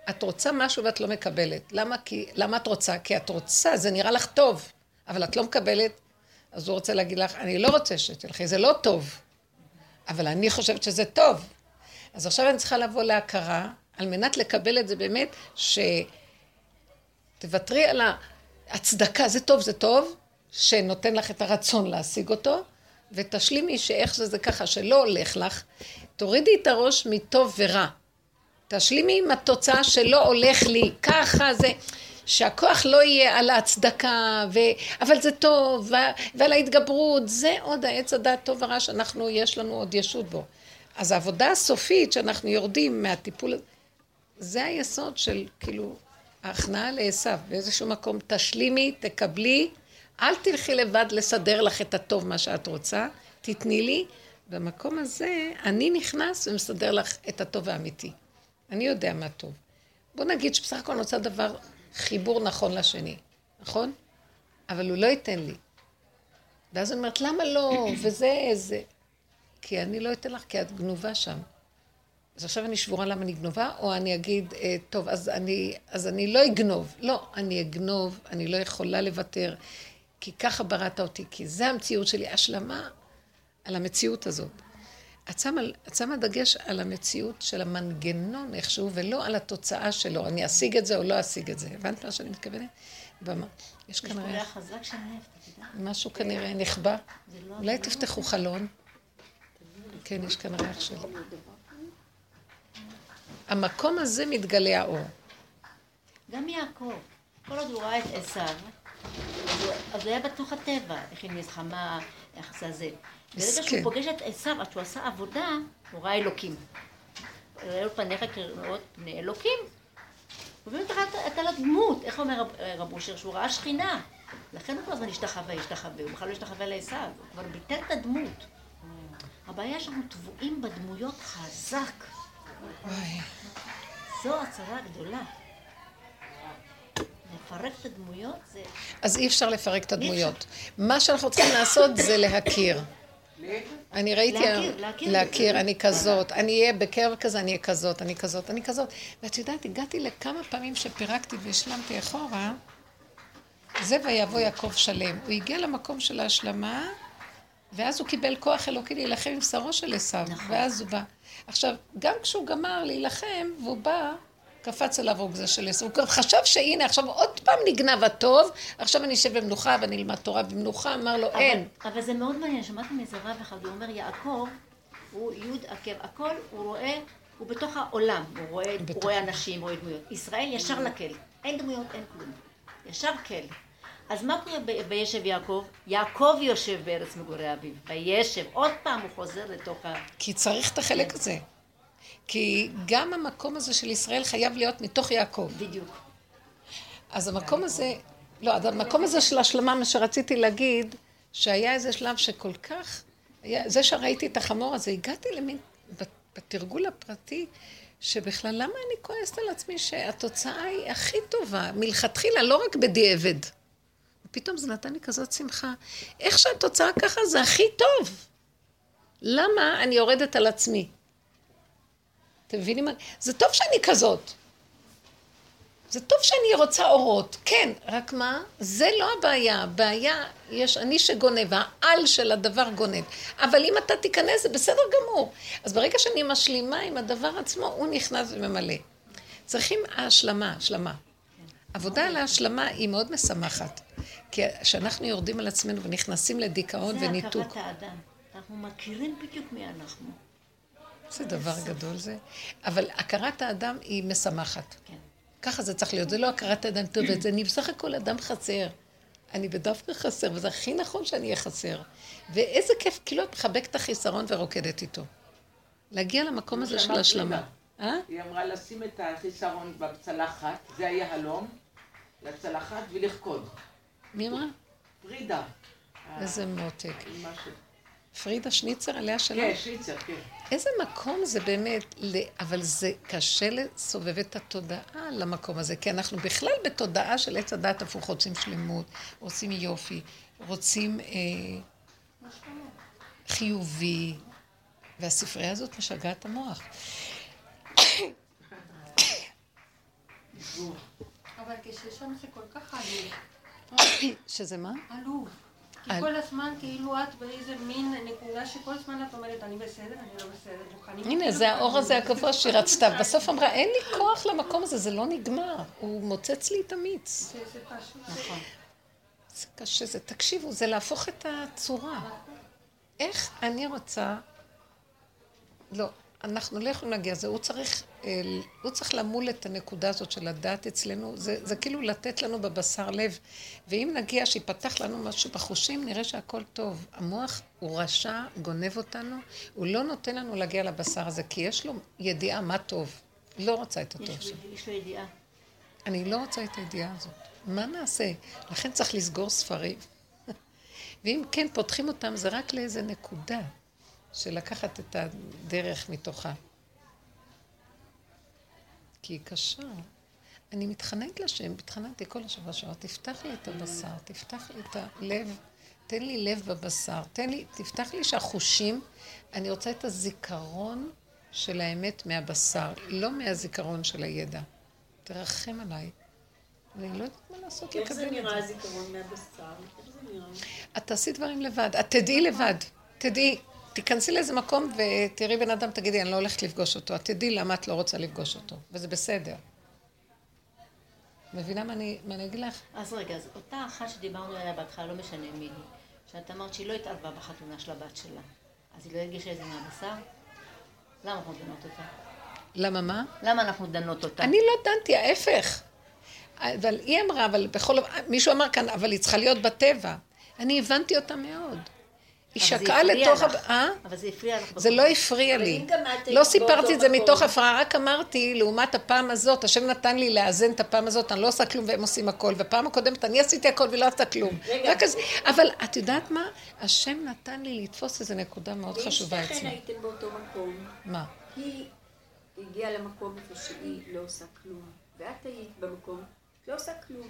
את רוצה משהו ואת לא מקבלת. למה? כי, למה את רוצה? כי את רוצה, זה נראה לך טוב, אבל את לא מקבלת, אז הוא רוצה להגיד לך, אני לא רוצה שתלכי, זה לא טוב, אבל אני חושבת שזה טוב. אז עכשיו אני צריכה לבוא להכרה, על מנת לקבל את זה באמת, שתוותרי על ההצדקה, זה טוב, זה טוב, שנותן לך את הרצון להשיג אותו, ותשלימי שאיך שזה ככה, שלא הולך לך, תורידי את הראש מטוב ורע. תשלימי עם התוצאה שלא הולך לי, ככה זה, שהכוח לא יהיה על ההצדקה, ו... אבל זה טוב, ו... ועל ההתגברות, זה עוד העץ הדעת טוב ורע שאנחנו, יש לנו עוד ישות בו. אז העבודה הסופית שאנחנו יורדים מהטיפול, זה היסוד של כאילו ההכנעה לעשו, באיזשהו מקום תשלימי, תקבלי, אל תלכי לבד לסדר לך את הטוב מה שאת רוצה, תתני לי, במקום הזה אני נכנס ומסדר לך את הטוב האמיתי. אני יודע מה טוב. בוא נגיד שבסך הכל נוצר דבר, חיבור נכון לשני, נכון? אבל הוא לא ייתן לי. ואז אני אומרת, למה לא? <clears throat> וזה, זה. כי אני לא אתן לך, כי את גנובה שם. אז עכשיו אני שבורה למה אני גנובה, או אני אגיד, אה, טוב, אז אני, אז אני לא אגנוב. לא, אני אגנוב, אני לא יכולה לוותר, כי ככה בראת אותי, כי זה המציאות שלי, השלמה על המציאות הזאת. את שמה, את שמה דגש על המציאות של המנגנון איכשהו, ולא על התוצאה שלו. אני אשיג את זה או לא אשיג את זה. הבנת מה שאני מתכוונת? במה? יש כנראה... יש פה חזק את יודעת. משהו כנראה נכבה. לא- אולי לא תפתחו חלון. כן, יש כאן ריח של... המקום הזה מתגלה האור. גם יעקב, כל עוד הוא ראה את עשיו, אז הוא היה בתוך הטבע, איך היא מלחמה, איך זה זה. ברגע שהוא פוגש את עשיו, עד שהוא עשה עבודה, הוא ראה אלוקים. ראה לו פניך כראות פני אלוקים. הוא באמת ראה את הדמות, איך אומר רב אושר? שהוא ראה שכינה. לכן הוא כל הזמן השתחווה, השתחווה, הוא בכלל לא השתחווה לעשיו, אבל הוא ביטל את הדמות. הבעיה שאנחנו טבועים בדמויות חזק. זו הצרה הגדולה. לפרק את הדמויות זה... אז אי אפשר לפרק את הדמויות. מה שאנחנו צריכים לעשות זה להכיר. אני ראיתי... להכיר, להכיר. להכיר, אני כזאת, אני אהיה בקרב כזה, אני אהיה כזאת, אני כזאת, אני כזאת. ואת יודעת, הגעתי לכמה פעמים שפירקתי והשלמתי אחורה, זה ויבוא יעקב שלם. הוא הגיע למקום של ההשלמה, ואז הוא קיבל כוח אלוקי להילחם עם שרו של עשיו, נכון. ואז הוא בא. עכשיו, גם כשהוא גמר להילחם, והוא בא, קפץ עליו רוגזה של עשר. הוא גם חשב שהנה, עכשיו עוד פעם נגנב הטוב, עכשיו אני אשב במנוחה ואני אלמד תורה במנוחה, אמר לו, אין. אבל זה מאוד מעניין, שמעתי מאיזה רב אחד, הוא אומר, יעקב, הוא יוד עקב, הכל הוא רואה, הוא בתוך העולם, הוא רואה, הוא רואה אנשים, רואה דמויות. ישראל ישר לקל, אין דמויות, אין כלום. ישר כל. אז מה קורה בישב יעקב? יעקב יושב בארץ מגורי אביו, וישב, עוד פעם הוא חוזר לתוך ה... כי צריך את החלק כן. הזה. כי גם המקום הזה של ישראל חייב להיות מתוך יעקב. בדיוק. אז המקום הזה, לא, המקום הזה של השלמה, מה שרציתי להגיד, שהיה איזה שלב שכל כך, היה, זה שראיתי את החמור הזה, הגעתי למין, בתרגול הפרטי, שבכלל, למה אני כועסת על עצמי שהתוצאה היא הכי טובה, מלכתחילה, לא רק בדיעבד. ופתאום זה נתן לי כזאת שמחה. איך שהתוצאה ככה זה הכי טוב. למה אני יורדת על עצמי? אתם מבינים? זה טוב שאני כזאת. זה טוב שאני רוצה אורות, כן, רק מה? זה לא הבעיה. הבעיה, יש אני שגונב, העל של הדבר גונב. אבל אם אתה תיכנס, זה בסדר גמור. אז ברגע שאני משלימה עם הדבר עצמו, הוא נכנס וממלא. צריכים השלמה, השלמה. עבודה על ההשלמה היא מאוד משמחת. כי כשאנחנו יורדים על עצמנו ונכנסים לדיכאון וניתוק... זה הכרת האדם. אנחנו מכירים בדיוק מי אנחנו. זה דבר גדול זה. אבל הכרת האדם היא משמחת. כן. ככה זה צריך להיות. זה לא הכרת האדם טוב, זה אני בסך הכל אדם חסר. אני בדווקא חסר, וזה הכי נכון שאני אהיה חסר. ואיזה כיף, כאילו את מחבקת את החיסרון ורוקדת איתו. להגיע למקום הזה של השלמה. אה? היא אמרה לשים את החיסרון בצלחת, זה היהלום, לצלחת ולחקוד. מי אמרה? פרידה. איזה מותק. פרידה שניצר עליה שלום? כן, שניצר, כן. איזה מקום זה באמת, אבל זה קשה לסובב את התודעה למקום הזה, כי אנחנו בכלל בתודעה של עץ הדת הפוך, רוצים שלמות, רוצים יופי, רוצים אה, חיובי, והספרייה הזאת משגעת את המוח. אבל כששם זה כל כך עלוב. שזה מה? עלוב. כי כל הזמן כאילו את באיזה מין נקודה שכל הזמן את אומרת, אני בסדר, אני לא בסדר, מוכנים. הנה, זה האור הזה הקבוע שהיא רצתה. <laughs> בסוף אמרה, אין לי כוח למקום הזה, זה לא נגמר. הוא מוצץ לי את המיץ. זה פשוט... נכון. זה קשה, זה, תקשיבו, זה להפוך את הצורה. איך אני רוצה... לא, אנחנו לא יכולים להגיע לזה, הוא צריך, הוא צריך למול את הנקודה הזאת של הדת אצלנו, זה, זה כאילו לתת לנו בבשר לב, ואם נגיע שיפתח לנו משהו בחושים, נראה שהכל טוב. המוח הוא רשע, גונב אותנו, הוא לא נותן לנו להגיע לבשר הזה, כי יש לו ידיעה מה טוב. לא רוצה את הטוב שלו. יש לו ידיעה. אני לא רוצה את הידיעה הזאת. מה נעשה? לכן צריך לסגור ספרים. <laughs> ואם כן, פותחים אותם, זה רק לאיזה נקודה. של לקחת את הדרך מתוכה. כי היא קשה. אני מתחננת לשם, התחננתי כל השבוע שעבר, תפתח לי את הבשר, תפתח לי את הלב, תן לי לב בבשר, תן לי, תפתח לי שהחושים, אני רוצה את הזיכרון של האמת מהבשר, לא מהזיכרון של הידע. תרחם עליי. אני לא יודעת מה לעשות לקבל את זה. איך זה נראה הזיכרון מהבשר? איך זה נראה? את תעשי דברים לבד, את תדעי לבד, תדעי. תיכנסי לאיזה מקום ותראי בן אדם, תגידי, אני לא הולכת לפגוש אותו. את תדעי למה את לא רוצה לפגוש אותו, וזה בסדר. מבינה מה אני, מה אני אגיד לך? אז רגע, אז אותה אחת שדיברנו עליה בהתחלה, לא משנה מי היא, שאת אמרת שהיא לא התערבה בחתונה של הבת שלה, אז היא לא הרגישה איזה מהבשר? למה אנחנו דנות אותה? למה מה? למה אנחנו דנות אותה? אני לא דנתי, ההפך. אבל היא אמרה, אבל בכל... מישהו אמר כאן, אבל היא צריכה להיות בטבע. אני הבנתי אותה מאוד. היא שקעה לתוך... אה? אבל זה הפריע לך. זה לא הפריע לי. לא סיפרתי את זה מתוך הפרעה, רק אמרתי, לעומת הפעם הזאת, השם נתן לי לאזן את הפעם הזאת, אני לא עושה כלום והם עושים הכל, ופעם הקודמת אני עשיתי הכל ולא עשתה כלום. אבל את יודעת מה? השם נתן לי לתפוס איזו נקודה מאוד חשובה אצלי. ואם שתיכן הייתם באותו מקום, מה? היא הגיעה למקום איפה שהיא לא עושה כלום, ואת היית במקום, לא עושה כלום.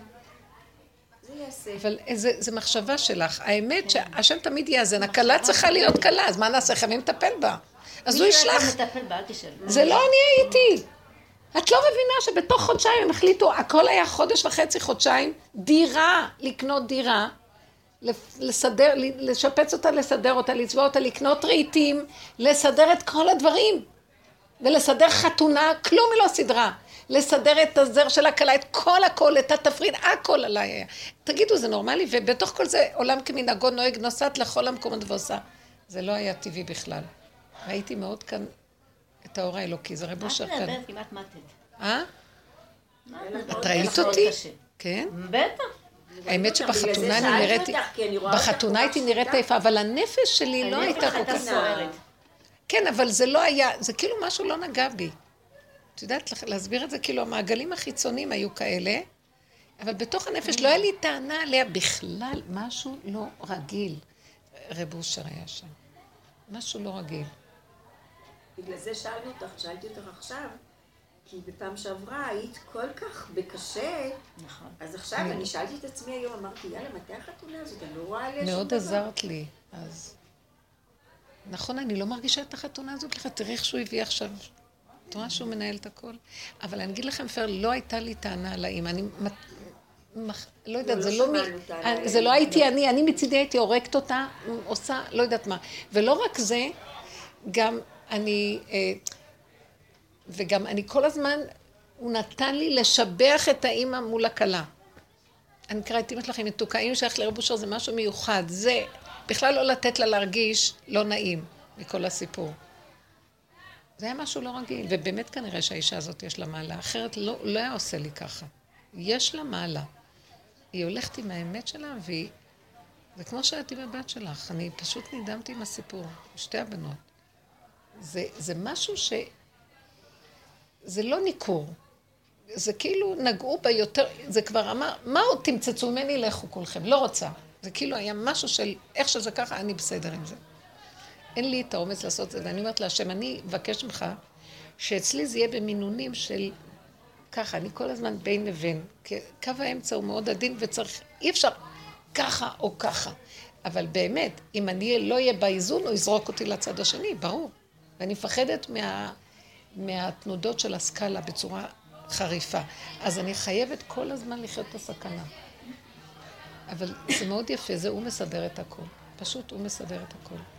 אבל זו מחשבה שלך. האמת שהשם תמיד יאזן, הכלה צריכה להיות כלה, אז מה נעשה? חייבים לטפל בה. אז הוא ישלח. זה לא אני הייתי. את לא מבינה שבתוך חודשיים הם החליטו, הכל היה חודש וחצי, חודשיים, דירה, לקנות דירה, לסדר, לשפץ אותה, לסדר אותה, לצבוע אותה, לקנות רהיטים, לסדר את כל הדברים, ולסדר חתונה, כלום היא לא סידרה. לסדר את הזר של הכלה, את כל הכל, את התפריט, הכל עליי היה. תגידו, זה נורמלי? ובתוך כל זה, עולם כמנהגו נוהג, נוסעת לכל המקומות ועושה. זה לא היה טבעי בכלל. ראיתי מאוד כאן את האור האלוקי, זה רב אושר כאן. את מדברת כמעט מתת. אה? מה? את ראית אותי? כן? בטח. האמת שבחתונה אני אותך בחתונה הייתי נראית. עייפה, אבל הנפש שלי לא הייתה כל כך... סוערת. כן, אבל זה לא היה, זה כאילו משהו לא נגע בי. את יודעת להסביר את זה? כאילו המעגלים החיצוניים היו כאלה, אבל בתוך הנפש לא היה לי טענה עליה בכלל, משהו לא רגיל. רב אושר היה שם. משהו לא רגיל. בגלל זה שאלתי אותך, שאלתי אותך עכשיו, כי בפעם שעברה היית כל כך בקשה, נכון. אז עכשיו אני שאלתי את עצמי היום, אמרתי, יאללה, מתי החתונה הזאת? אני לא רואה עליה שום מאוד דבר. עזרת לי, אז... נכון, אני לא מרגישה את החתונה הזאת לך, תראי איך שהוא הביא עכשיו. את רואה שהוא מנהל את הכל? אבל אני אגיד לכם, פר, לא הייתה לי טענה על האמא. אני... לא יודעת, זה לא לא מי... על זה לא. הייתי אני, אני מצידי הייתי הורגת אותה, עושה לא יודעת מה. ולא רק זה, גם אני... אה, וגם אני כל הזמן, הוא נתן לי לשבח את האימא מול הכלה. אני אקרא את אמא שלך, היא מתוקה, אמא שלך לרב אושר זה משהו מיוחד, זה בכלל לא לתת לה להרגיש לא נעים מכל הסיפור. זה היה משהו לא רגיל, ובאמת כנראה שהאישה הזאת יש לה מעלה, אחרת לא, לא היה עושה לי ככה. יש לה מעלה. היא הולכת עם האמת שלה, והיא... זה כמו שאת עם הבת שלך, אני פשוט נדהמתי עם הסיפור, שתי הבנות. זה, זה משהו ש... זה לא ניכור. זה כאילו נגעו בה יותר, זה כבר אמר, מה עוד תמצצו ממני, לכו כולכם, לא רוצה. זה כאילו היה משהו של איך שזה ככה, אני בסדר עם זה. אין לי את האומץ לעשות את זה, ואני אומרת להשם, אני אבקש ממך שאצלי זה יהיה במינונים של ככה, אני כל הזמן בין לבין. קו האמצע הוא מאוד עדין וצריך, אי אפשר ככה או ככה. אבל באמת, אם אני לא אהיה באיזון, הוא יזרוק אותי לצד השני, ברור. ואני מפחדת מה, מהתנודות של הסקאלה בצורה חריפה. אז אני חייבת כל הזמן לחיות את הסכנה. אבל זה מאוד יפה, זה הוא מסדר את הכל. פשוט הוא מסדר את הכל.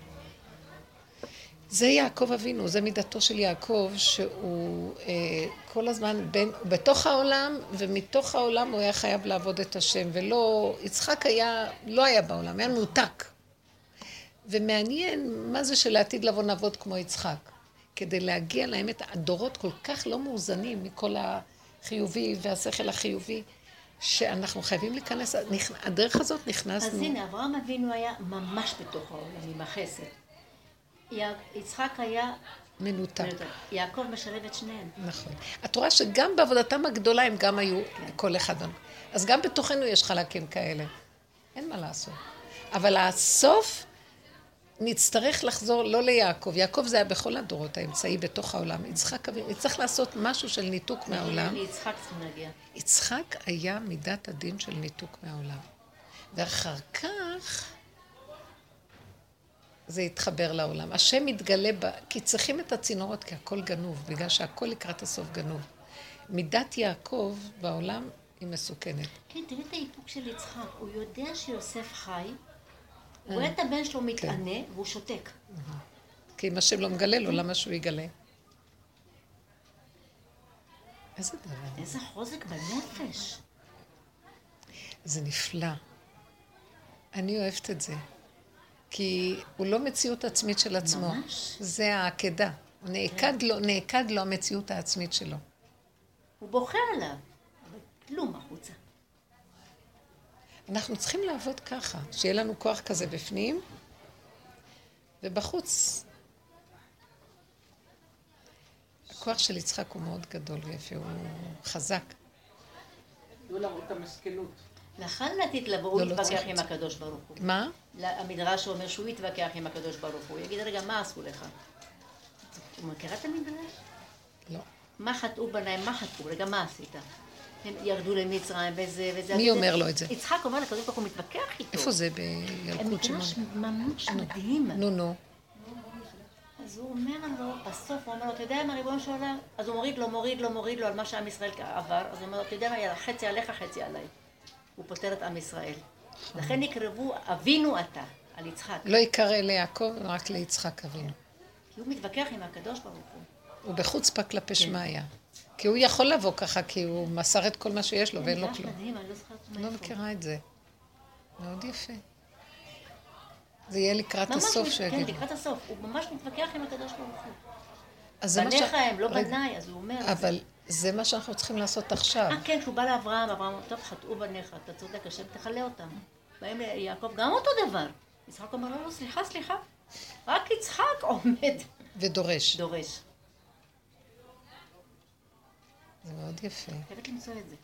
זה יעקב אבינו, זה מידתו של יעקב, שהוא אה, כל הזמן בין, בתוך העולם, ומתוך העולם הוא היה חייב לעבוד את השם, ולא, יצחק היה, לא היה בעולם, היה מנותק. ומעניין מה זה שלעתיד לבוא נעבוד כמו יצחק. כדי להגיע לאמת, הדורות כל כך לא מאוזנים מכל החיובי והשכל החיובי, שאנחנו חייבים להיכנס, הדרך הזאת אז נכנסנו. הנה, אברהם אבינו היה ממש בתוך העולם, עם החסד. יצחק היה... מנותק. יעקב משלב את שניהם. נכון. את רואה שגם בעבודתם הגדולה הם גם היו כל אחד. אז גם בתוכנו יש חלקים כאלה. אין מה לעשות. אבל הסוף, נצטרך לחזור לא ליעקב. יעקב זה היה בכל הדורות, האמצעי בתוך העולם. יצחק אבינו, נצטרך לעשות משהו של ניתוק מהעולם. ליצחק צריכים להגיע. יצחק היה מידת הדין של ניתוק מהעולם. ואחר כך זה התחבר לעולם. השם מתגלה ב... כי צריכים את הצינורות, כי הכל גנוב, בגלל שהכל לקראת הסוף גנוב. מידת יעקב בעולם היא מסוכנת. כן, תראי את האיפוק של יצחק. הוא יודע שיוסף חי, הוא רואה את הבן שלו מתענה, והוא שותק. כי אם השם לא מגלה לו, למה שהוא יגלה? איזה דבר. איזה חוזק בנפש. זה נפלא. אני אוהבת את זה. כי הוא לא מציאות עצמית של עצמו. ממש. זה העקדה. נעקד לו, נעקד לו המציאות העצמית שלו. הוא בוכה עליו, אבל כלום החוצה. אנחנו צריכים לעבוד ככה, שיהיה לנו כוח כזה בפנים, ובחוץ. הכוח של יצחק הוא מאוד גדול ויפה, הוא חזק. תנו להראות את המסכנות. לעתיד לבוא, הוא לא, יתווכח עם זה. הקדוש ברוך הוא. מה? המדרש אומר שהוא יתווכח עם הקדוש ברוך הוא. יגיד, רגע, מה עשו לך? הוא מכירה את המדרש? לא. מה חטאו בניהם? מה חטאו? רגע, מה עשית? הם ירדו למצרים וזה וזה. מי. אומר לו את זה? יצחק אומר לקדוש ברוך הוא מתווכח איתו. איפה זה בילקוט שמעון? ממש ממש מדהים. נו, נו. אז הוא אומר לו, בסוף הוא אומר לו, אתה יודע מה, ריבונו של עולם? אז הוא מוריד לו, מוריד לו, מוריד לו על מה שעם ישראל עבר, אז הוא אומר לו, אתה יודע מה, חצי עליך, חצי עליי. הוא פותר את עם ישראל. לכן נקרבו אבינו אתה, על יצחק. לא ייקרא ליעקב, רק ליצחק אבינו. כי הוא מתווכח עם הקדוש ברוך הוא. הוא בחוצפה כלפי שמעיה. כי הוא יכול לבוא ככה, כי הוא מסר את כל מה שיש לו ואין לו כלום. מדהים, אני לא זוכרת לא. מכירה את זה. מאוד יפה. זה יהיה לקראת הסוף כן, שיגידו. לקראת הסוף. הוא ממש מתווכח עם הקדוש ברוך הוא. בניך הם, לא בניי, אז הוא אומר. אבל זה מה שאנחנו צריכים לעשות עכשיו. אה, כן, כשהוא בא לאברהם, אברהם אומר, טוב, חטאו בניך, אתה צודק, השם תכלה אותם. באים ליעקב, גם אותו דבר. יצחק אומר, לא, לא, סליחה, סליחה. רק יצחק עומד, ודורש. דורש. זה מאוד יפה. חייבת למצוא את זה.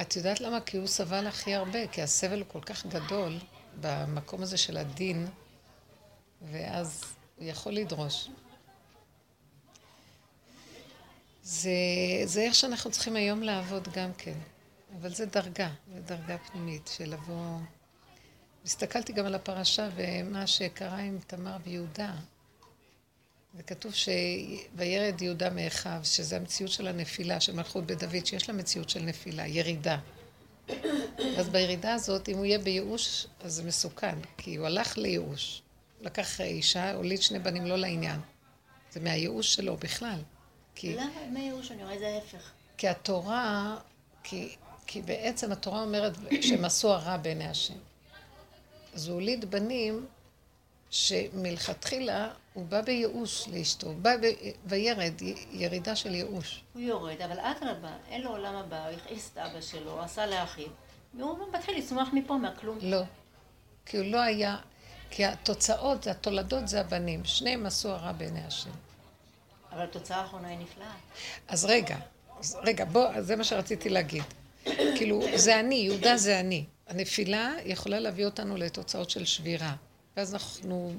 את יודעת למה? כי הוא סבל הכי הרבה, כי הסבל הוא כל כך גדול במקום הזה של הדין, ואז הוא יכול לדרוש. זה, זה איך שאנחנו צריכים היום לעבוד גם כן, אבל זה דרגה, זה דרגה פנימית של לבוא... הסתכלתי גם על הפרשה ומה שקרה עם תמר ויהודה. וכתוב שוירד יהודה מאחיו, שזה המציאות של הנפילה, של מלכות בית דוד, שיש לה מציאות של נפילה, ירידה. אז בירידה הזאת, אם הוא יהיה בייאוש, אז זה מסוכן, כי הוא הלך לייאוש. לקח אישה, הוליד שני בנים לא לעניין. זה מהייאוש שלו בכלל. כי, למה? מה ייאוש? אני רואה את זה ההפך. כי התורה, כי, כי בעצם התורה אומרת שהם עשו הרע בעיני השם. אז הוא הוליד בנים שמלכתחילה הוא בא בייאוש לאשתו, הוא בא ב... וירד, י- ירידה של ייאוש. הוא יורד, אבל אדרבה, אין לו עולם הבא, הוא הכעיס את אבא שלו, עשה לאחיו. והוא מתחיל לצמוח מפה, מהכלום. לא. כי הוא לא היה... כי התוצאות, התולדות זה הבנים. שניהם עשו הרע בעיני השם. אבל התוצאה האחרונה היא נפלאה. אז רגע, אז רגע, בוא, זה מה שרציתי להגיד. כאילו, זה אני, יהודה זה אני. הנפילה יכולה להביא אותנו לתוצאות של שבירה. ואז אנחנו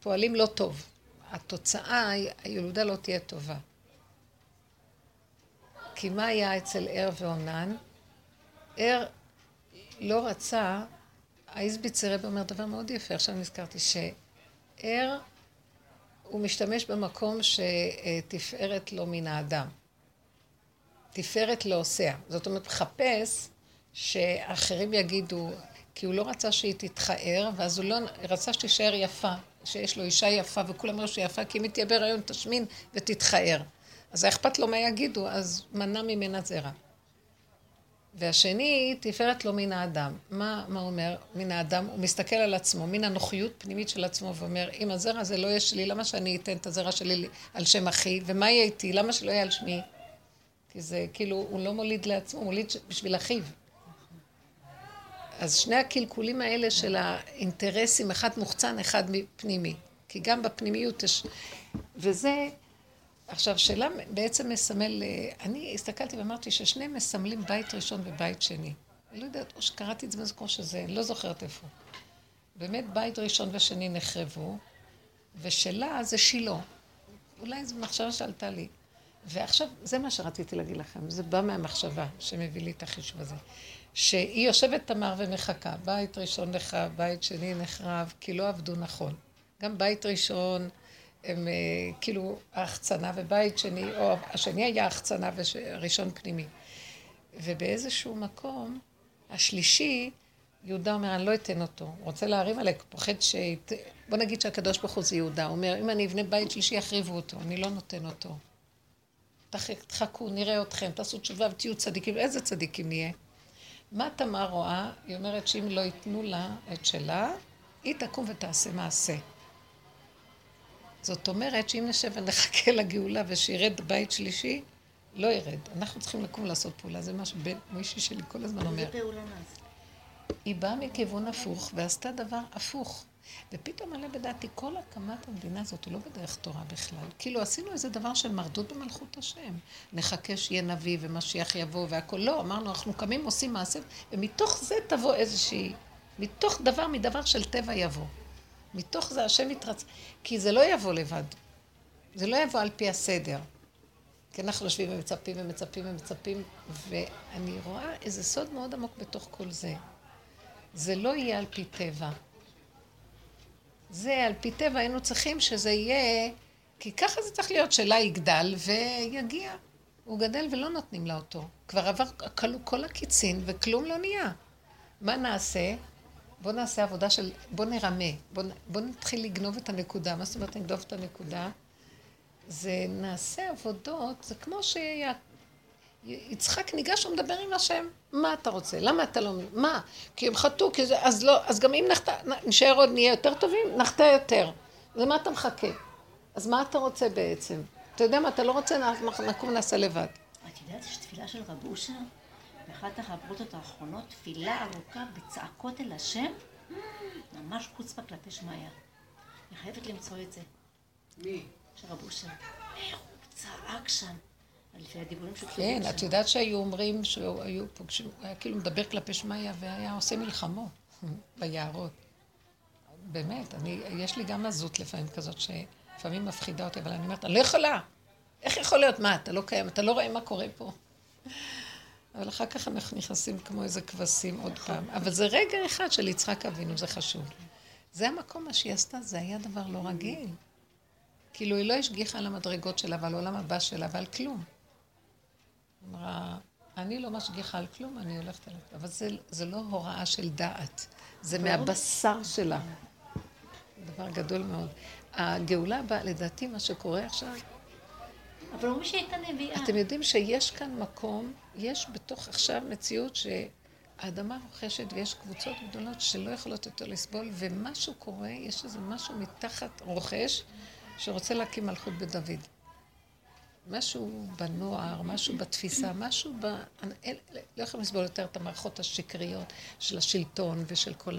פועלים לא טוב. התוצאה, הילודה לא תהיה טובה. כי מה היה אצל ער ועונן? ער לא רצה, האיזביצר רב אומר דבר מאוד יפה, עכשיו נזכרתי, שער הוא משתמש במקום שתפארת לו מן האדם. תפארת לא עושיה. זאת אומרת, מחפש שאחרים יגידו, כי הוא לא רצה שהיא תתחאר, ואז הוא לא רצה שתישאר יפה, שיש לו אישה יפה, וכולם אמרו שהיא יפה, כי אם היא תהיה בהיריון תשמין ותתחאר. אז היה אכפת לו מה יגידו, אז מנע ממנה זרע. והשני, תפארת לו מן האדם. מה, מה אומר? מן האדם, הוא מסתכל על עצמו, מן הנוחיות פנימית של עצמו, ואומר, אם הזרע הזה לא יהיה שלי, למה שאני אתן את הזרע שלי על שם אחי? ומה יהיה איתי? למה שלא יהיה על שמי? כי זה כאילו, הוא לא מוליד לעצמו, הוא מוליד בשביל אחיו. אז שני הקלקולים האלה של האינטרסים, אחד מוחצן, אחד פנימי. כי גם בפנימיות יש... וזה, עכשיו, שאלה בעצם מסמל... אה, אני הסתכלתי ואמרתי ששניהם מסמלים בית ראשון ובית שני. לא יודעת, או שקראתי את זה במקום שזה, אני לא זוכרת איפה. באמת, בית ראשון ושני נחרבו, ושלה זה שילה. אולי זו מחשבה שעלתה לי. ועכשיו, זה מה שרציתי להגיד לכם, זה בא מהמחשבה שמביא לי את החישוב הזה. שהיא יושבת תמר ומחכה, בית ראשון נחרב, בית שני נחרב, כי לא עבדו נכון. גם בית ראשון, הם אה, כאילו ההחצנה, ובית שני, או השני היה החצנה וראשון פנימי. ובאיזשהו מקום, השלישי, יהודה אומר, אני לא אתן אותו. הוא רוצה להרים עליי, פוחד ש... בוא נגיד שהקדוש ברוך הוא זה יהודה. הוא אומר, אם אני אבנה בית שלישי, יחריבו אותו. אני לא נותן אותו. תחכו, נראה אתכם, תעשו תשובה ותהיו צדיקים. איזה צדיקים נהיה? מה תמר רואה? היא אומרת שאם לא ייתנו לה את שלה, היא תקום ותעשה מעשה. זאת אומרת שאם נשב ונחכה לגאולה ושירד בית שלישי, לא ירד. אנחנו צריכים לקום לעשות פעולה. זה מה שמישהי שלי כל הזמן אומר. היא באה מכיוון הפוך ועשתה דבר הפוך. ופתאום עלה בדעתי, כל הקמת המדינה הזאת היא לא בדרך תורה בכלל. כאילו עשינו איזה דבר של מרדות במלכות השם. נחכה שיהיה נביא ומשיח יבוא והכול. לא, אמרנו, אנחנו קמים, עושים מעשה, ומתוך זה תבוא איזושהי, מתוך דבר מדבר של טבע יבוא. מתוך זה השם יתרצ... כי זה לא יבוא לבד. זה לא יבוא על פי הסדר. כי אנחנו יושבים ומצפים ומצפים ומצפים, ואני רואה איזה סוד מאוד עמוק בתוך כל זה. זה לא יהיה על פי טבע. זה על פי טבע היינו צריכים שזה יהיה, כי ככה זה צריך להיות, שלה יגדל ויגיע. הוא גדל ולא נותנים לה אותו. כבר עבר כל הקיצין וכלום לא נהיה. מה נעשה? בואו נעשה עבודה של, בואו נרמה, בואו בוא נתחיל לגנוב את הנקודה. מה זאת אומרת לגנוב את הנקודה? זה נעשה עבודות, זה כמו שיצחק ניגש ומדבר עם השם. מה אתה רוצה? למה אתה לא... מה? כי הם חטאו, כי זה... אז לא... אז גם אם נחטא... נשאר עוד, נהיה יותר טובים, נחטא יותר. למה אתה מחכה? אז מה אתה רוצה בעצם? אתה יודע מה, אתה לא רוצה, נקום נעשה לבד. את יודעת, יש תפילה של רב אושר, באחת החברות האחרונות, תפילה ארוכה בצעקות אל השם, ממש חוצפה כלפי שמיא. אני חייבת למצוא את זה. מי? של רב אושר. איך הוא צעק שם. לפי הדיבורים של כן, את יודעת שהיו אומרים שהוא היו פוגשים, הוא היה כאילו מדבר כלפי שמיא והיה עושה מלחמות ביערות. באמת, אני, יש לי גם עזות לפעמים כזאת שלפעמים מפחידה אותי, אבל אני אומרת, אני לא יכולה. איך יכול להיות? מה, אתה לא קיים, אתה לא רואה מה קורה פה. אבל אחר כך אנחנו נכנסים כמו איזה כבשים עוד פעם. אבל זה רגע אחד של יצחק אבינו, זה חשוב. זה המקום, מה שהיא עשתה, זה היה דבר לא רגיל. כאילו, היא לא השגיחה על המדרגות שלה ועל העולם הבא שלה ועל כלום. אמרה, אני לא משגיחה על כלום, אני הולכת אליו. אבל זה, זה לא הוראה של דעת, זה מהבשר שלה. דבר גדול מאוד. הגאולה הבאה, לדעתי, מה שקורה עכשיו... אבל אומרים שהייתה נביאה. אתם יודעים שיש כאן מקום, יש בתוך עכשיו מציאות שהאדמה רוכשת ויש קבוצות גדולות שלא יכולות יותר לסבול, ומשהו קורה, יש איזה משהו מתחת רוכש שרוצה להקים מלכות בדוד. משהו בנוער, משהו בתפיסה, משהו ב... לא יכולים לסבול יותר את המערכות השקריות של השלטון ושל כל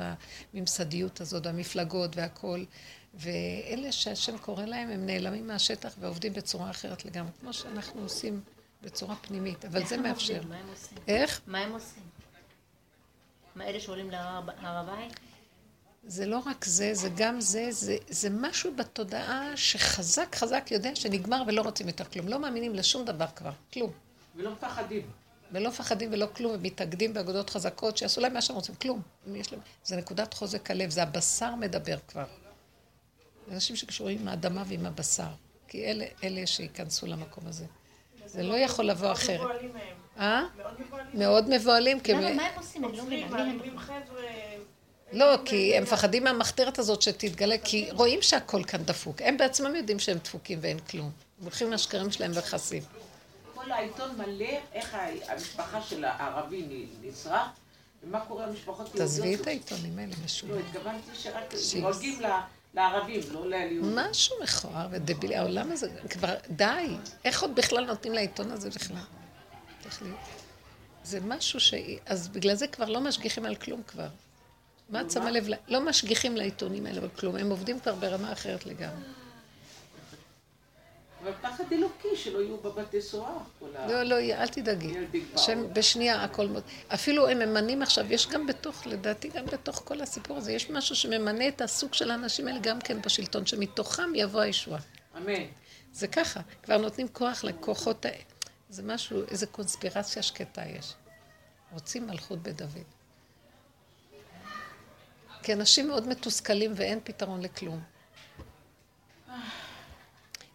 הממסדיות הזאת, המפלגות והכול. ואלה שהשם קורא להם, הם נעלמים מהשטח ועובדים בצורה אחרת לגמרי, כמו שאנחנו עושים בצורה פנימית, אבל זה מאפשר. מה הם עושים? איך? מה הם עושים? מה אלה שעולים להר הבית? זה לא רק זה, זה גם זה, זה, זה משהו בתודעה שחזק חזק יודע שנגמר ולא רוצים יותר כלום. לא מאמינים לשום דבר כבר, כלום. ולא מפחדים. ולא מפחדים ולא כלום, ומתאגדים באגודות חזקות, שיעשו להם מה שהם רוצים, כלום. להם, זה נקודת חוזק הלב, זה הבשר מדבר כבר. אנשים שקשורים עם האדמה ועם הבשר. כי אלה, אלה שייכנסו למקום הזה. זה לא יכול לבוא אחרת. מאוד מבוהלים מהם. אה? מאוד מבוהלים. מאוד מבוהלים, כי... למה, מה הם עושים? אני לא מבינה. חבר'ה. לא, כי הם מפחדים מהמחתרת הזאת שתתגלה, כי רואים שהכל כאן דפוק. הם בעצמם יודעים שהם דפוקים ואין כלום. הם הולכים עם השקרים שלהם וחסים. כל העיתון מלא איך המשפחה של הערבי נ- נשרף, ומה קורה למשפחות יהודיות. תעזבי את העיתונים האלה, לא, משוגע. התכוונתי שרק. דואגים ל- לערבים, לא ליהודים. משהו מכוער ודבילי. העולם הזה, כבר, די. איך עוד בכלל נותנים לעיתון הזה בכלל? זה משהו ש... אז בגלל זה כבר לא משגיחים על כלום כבר. מה את שמה לב? לא משגיחים לעיתונים האלה בכלום. הם עובדים כבר ברמה אחרת לגמרי. אבל פחד אלוקי שלא יהיו בבתי סוהר. כל ה- לא, לא, אל תדאגי. השם בשנייה הכל. אפילו הם ממנים עכשיו, יש גם בתוך, לדעתי גם בתוך כל הסיפור הזה, יש משהו שממנה את הסוג של האנשים האלה גם כן בשלטון, שמתוכם יבוא הישועה. אמן. זה ככה, כבר נותנים כוח לכוחות, ה- זה משהו, איזו קונספירציה שקטה יש. רוצים מלכות בדוד. כי אנשים מאוד מתוסכלים ואין פתרון לכלום.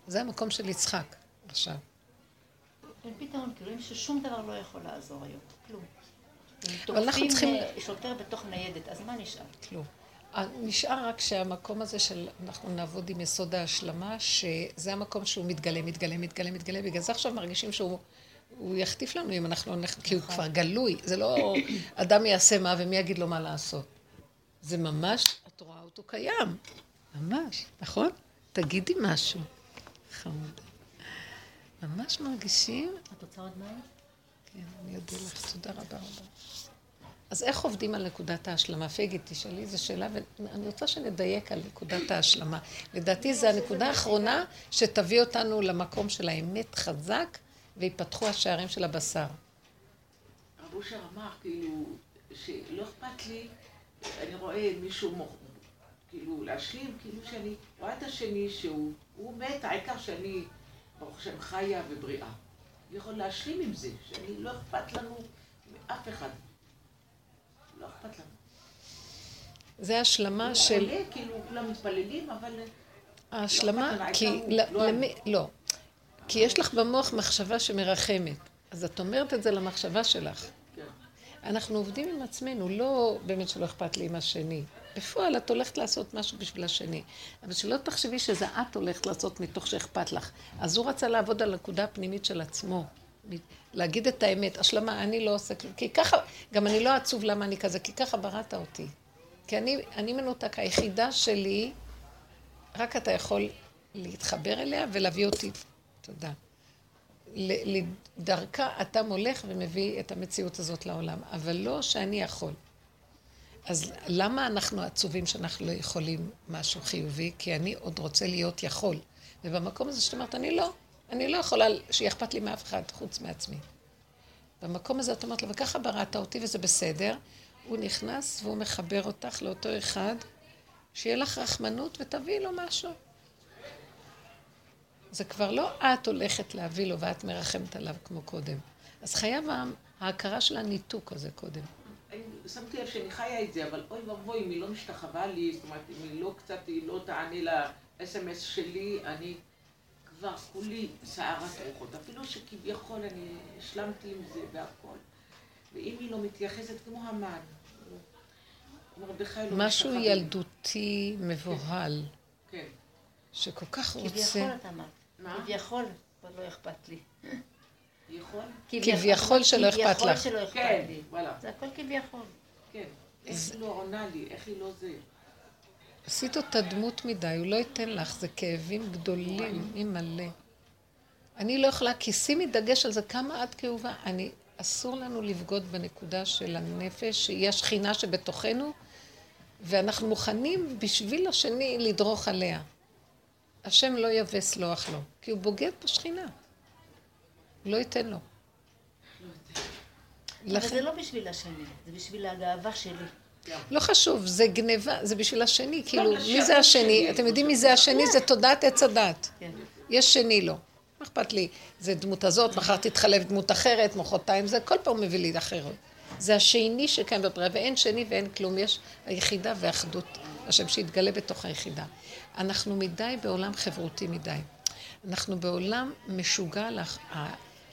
זה המקום של יצחק עכשיו. אין פתרון, כי רואים ששום דבר לא יכול לעזור היום. כלום. אבל אנחנו צריכים- אה, שוטר בתוך ניידת, אז מה נשאר? כלום. אה, נשאר רק שהמקום הזה של, אנחנו נעבוד עם יסוד ההשלמה, שזה המקום שהוא מתגלה, מתגלה, מתגלה, מתגלה, בגלל זה עכשיו מרגישים שהוא הוא יחטיף לנו אם אנחנו לא נלך, כי הוא כבר גלוי, זה לא <coughs> אדם יעשה מה ומי יגיד לו מה לעשות. זה ממש, את רואה אותו קיים, ממש, נכון? תגידי משהו. חמודה. ממש מרגישים, את רוצה עוד מים? כן, אני אודה לך, תודה רבה רבה. אז איך עובדים על נקודת ההשלמה? פייגי, תשאלי איזו שאלה, ואני רוצה שנדייק על נקודת ההשלמה. לדעתי זו הנקודה האחרונה שתביא אותנו למקום של האמת חזק, ויפתחו השערים של הבשר. רב אושר אמר, כאילו, שלא אכפת לי, אני רואה מישהו. כאילו, להשלים, כאילו שאני רואה את השני שהוא, הוא מת, העיקר שאני, ברוך השם, חיה ובריאה. אני יכול להשלים עם זה, שאני לא אכפת לנו מאף אחד. לא אכפת לנו. זה השלמה הוא של... עולה, כאילו, כולם מתפללים, אבל... ההשלמה, לא, כי... הוא ל- לא למי... לא. כי יש לך במוח מחשבה שמרחמת. אז את אומרת את זה למחשבה שלך. כן. אנחנו עובדים עם עצמנו, לא באמת שלא אכפת לי עם השני. בפועל את הולכת לעשות משהו בשביל השני. אבל שלא תחשבי שזה את הולכת לעשות מתוך שאכפת לך. אז הוא רצה לעבוד על הנקודה הפנימית של עצמו. להגיד את האמת, השלמה, אני לא עושה כלום. כי ככה, גם אני לא עצוב למה אני כזה, כי ככה בראת אותי. כי אני, אני מנותק, היחידה שלי, רק אתה יכול להתחבר אליה ולהביא אותי. תודה. דרכה אתה מולך ומביא את המציאות הזאת לעולם, אבל לא שאני יכול. אז למה אנחנו עצובים שאנחנו לא יכולים משהו חיובי? כי אני עוד רוצה להיות יכול. ובמקום הזה שאת אומרת, אני לא, אני לא יכולה שיהיה אכפת לי מאף אחד חוץ מעצמי. במקום הזה את אומרת לו, וככה בראת אותי וזה בסדר, הוא נכנס והוא מחבר אותך לאותו אחד, שיהיה לך רחמנות ותביאי לו משהו. זה כבר לא את הולכת להביא לו ואת מרחמת עליו כמו קודם. אז חייב ההכרה של הניתוק הזה קודם. שמתי לב שאני חיה את זה, אבל אוי ואבוי אם היא לא משתחווה לי, זאת אומרת, אם היא לא קצת, היא לא תענה ל-SMS שלי, אני כבר כולי סערת רוחות. אפילו שכביכול אני השלמתי עם זה והכל. ואם היא לא מתייחסת כמו המן, לא משהו ילדותי מבוהל. כן. שכל כך רוצה... כביכול את אמרת. כביכול, אבל לא אכפת לי. כביכול שלא אכפת לך. כביכול שלא אכפת לי. זה הכל כביכול. כן. איך היא לא עונה לי, איך היא לא זה. עשית אותה דמות מדי, הוא לא ייתן לך, זה כאבים גדולים, היא מלא. אני לא יכולה, כי שימי דגש על זה, כמה את כאובה. אני, אסור לנו לבגוד בנקודה של הנפש, שהיא השכינה שבתוכנו, ואנחנו מוכנים בשביל השני לדרוך עליה. השם לא יווה סלוח לו, כי הוא בוגד בשכינה. לא ייתן לו. אבל זה לא בשביל השני, זה בשביל הגאווה שלי. לא חשוב, זה גניבה, זה בשביל השני, כאילו, מי זה השני? אתם יודעים מי זה השני? זה תודעת עץ הדת. כן. יש שני לו. מה אכפת לי? זה דמות הזאת, מחר תתחלף דמות אחרת, מחרתיים זה, כל פעם מביא לי אחרת. זה השני שקיים בבריאה, ואין שני ואין כלום, יש היחידה ואחדות, השם שיתגלה בתוך היחידה. אנחנו מדי בעולם חברותי מדי. אנחנו בעולם משוגע,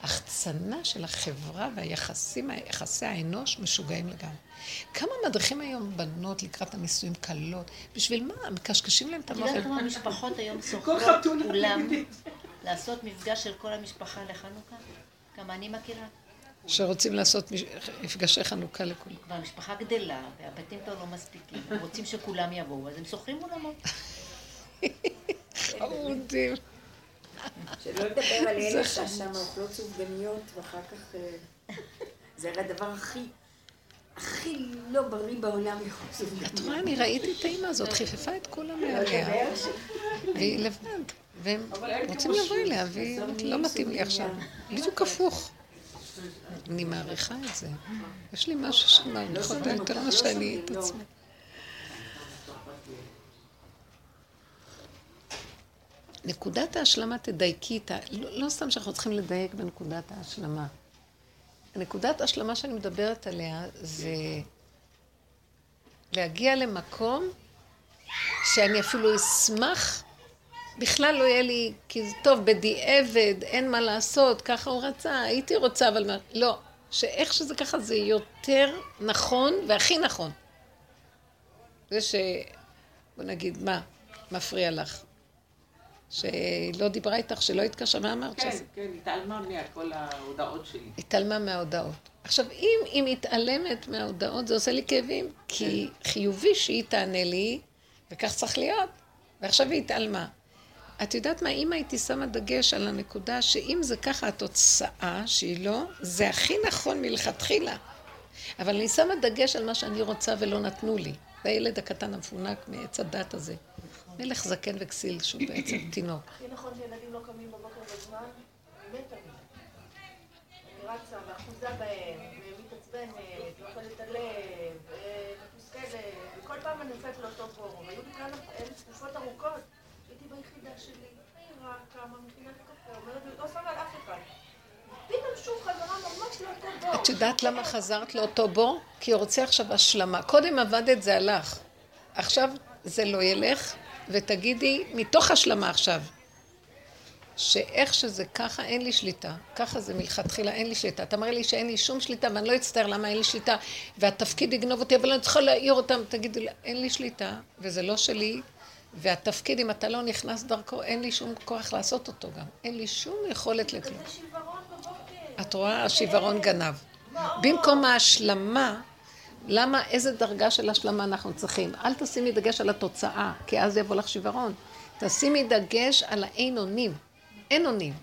ההחצנה של החברה והיחסים, יחסי האנוש משוגעים לגמרי. כמה מדריכים היום בנות לקראת הנישואים קלות? בשביל מה? מקשקשים להם את המוח. את יודעת כמה משפחות היום שוכרות אולם לעשות מפגש של כל המשפחה לחנוכה? כמה אני מכירה. שרוצים לעשות מפגשי חנוכה לכולם. כבר המשפחה גדלה, והבתים כבר לא מספיקים, רוצים שכולם יבואו, אז הם שוכרים אולמות. <laughs> חמודים. שלא לדבר על אלה ששם אוכלות סופגניות, ואחר כך... אה, זה הרי הדבר הכי... הכי לא בריא בעולם את רואה, אני ראיתי את האימא הזאת, חיפפה את כולם מעליה. והיא לבד. והם רוצים לבוא אליה, והיא לא מתאים לי עכשיו. בדיוק הפוך. אני מעריכה את זה. יש לי משהו שמעריך אותה יותר ממה שאני את עצמי. נקודת ההשלמה תדייקי איתה, לא, לא סתם שאנחנו צריכים לדייק בנקודת ההשלמה. נקודת ההשלמה שאני מדברת עליה זה להגיע למקום שאני אפילו אשמח, בכלל לא יהיה לי, כי זה טוב, בדיעבד, אין מה לעשות, ככה הוא רצה, הייתי רוצה, אבל מה, לא. שאיך שזה ככה זה יותר נכון והכי נכון. זה ש... בוא נגיד, מה מפריע לך? שלא דיברה איתך, שלא התקשרה, מה אמרת? כן, שזה... כן, התעלמה מכל ההודעות שלי. התעלמה מההודעות. עכשיו, אם היא מתעלמת מההודעות, זה עושה לי כאבים, כי כן. חיובי שהיא תענה לי, וכך צריך להיות, ועכשיו היא התעלמה. את יודעת מה, אם הייתי שמה דגש על הנקודה שאם זה ככה התוצאה שהיא לא, זה הכי נכון מלכתחילה. אבל אני שמה דגש על מה שאני רוצה ולא נתנו לי. זה הילד הקטן המפונק מעץ הדת הזה. מלך זקן וכסיל, שהוא בעצם <coughs> תינוק. הכי נכון שילדים לא קמים בבוקר בזמן, באמת אני. אני רצה ואחוזה בהם, ומתעצבנת, ואוכלת הלב, ומתוסכלת, וכל פעם אני נופלת לאותו פורום. היו לי כמה, אלה תקופות ארוכות, הייתי ביחידה שלי, מהירה, קמה, מכינה קפה, אומרת, לא שמה על אף אחד. את יודעת למה חזרת לאותו בור? כי הוא רוצה עכשיו השלמה. קודם עבדת זה הלך. עכשיו זה לא ילך, ותגידי, מתוך השלמה עכשיו. שאיך שזה ככה, אין לי שליטה. ככה זה מלכתחילה, אין לי שליטה. אתה מראה לי שאין לי שום שליטה, ואני לא אצטער למה אין לי שליטה, והתפקיד יגנוב אותי, אבל אני צריכה להעיר אותם. תגידו אין לי שליטה, וזה לא שלי, והתפקיד, אם אתה לא נכנס דרכו, אין לי שום כוח לעשות אותו גם. אין לי שום יכולת לכלום. את רואה? השיוורון גנב. במקום ההשלמה, למה, איזה דרגה של השלמה אנחנו צריכים? אל תשימי דגש על התוצאה, כי אז יבוא לך שיוורון. תשימי דגש על האין אונים. אין אונים.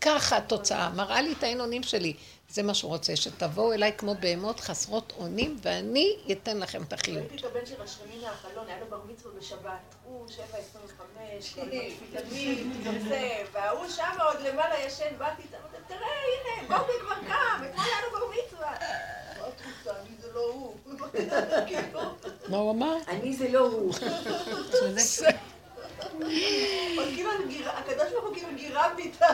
ככה התוצאה, מראה לי את האין אונים שלי. זה מה שהוא רוצה, שתבואו אליי כמו בהמות חסרות אונים, ואני אתן לכם את החיות. ראיתי את הבן של רשמני מהחלון, היה לו בר מצווה בשבת. הוא שבע עשרים וחמש, תמיד, וזה, וההוא שם עוד למעלה ישן, באתי, תראה, הנה, בובי כבר קם, אתמול היה לו בר מצווה. מה את רוצה? אני זה לא הוא. מה הוא אמר? אני זה לא הוא. עוד כאילו, הקדוש ברוך הוא כאילו גירה בי את ה...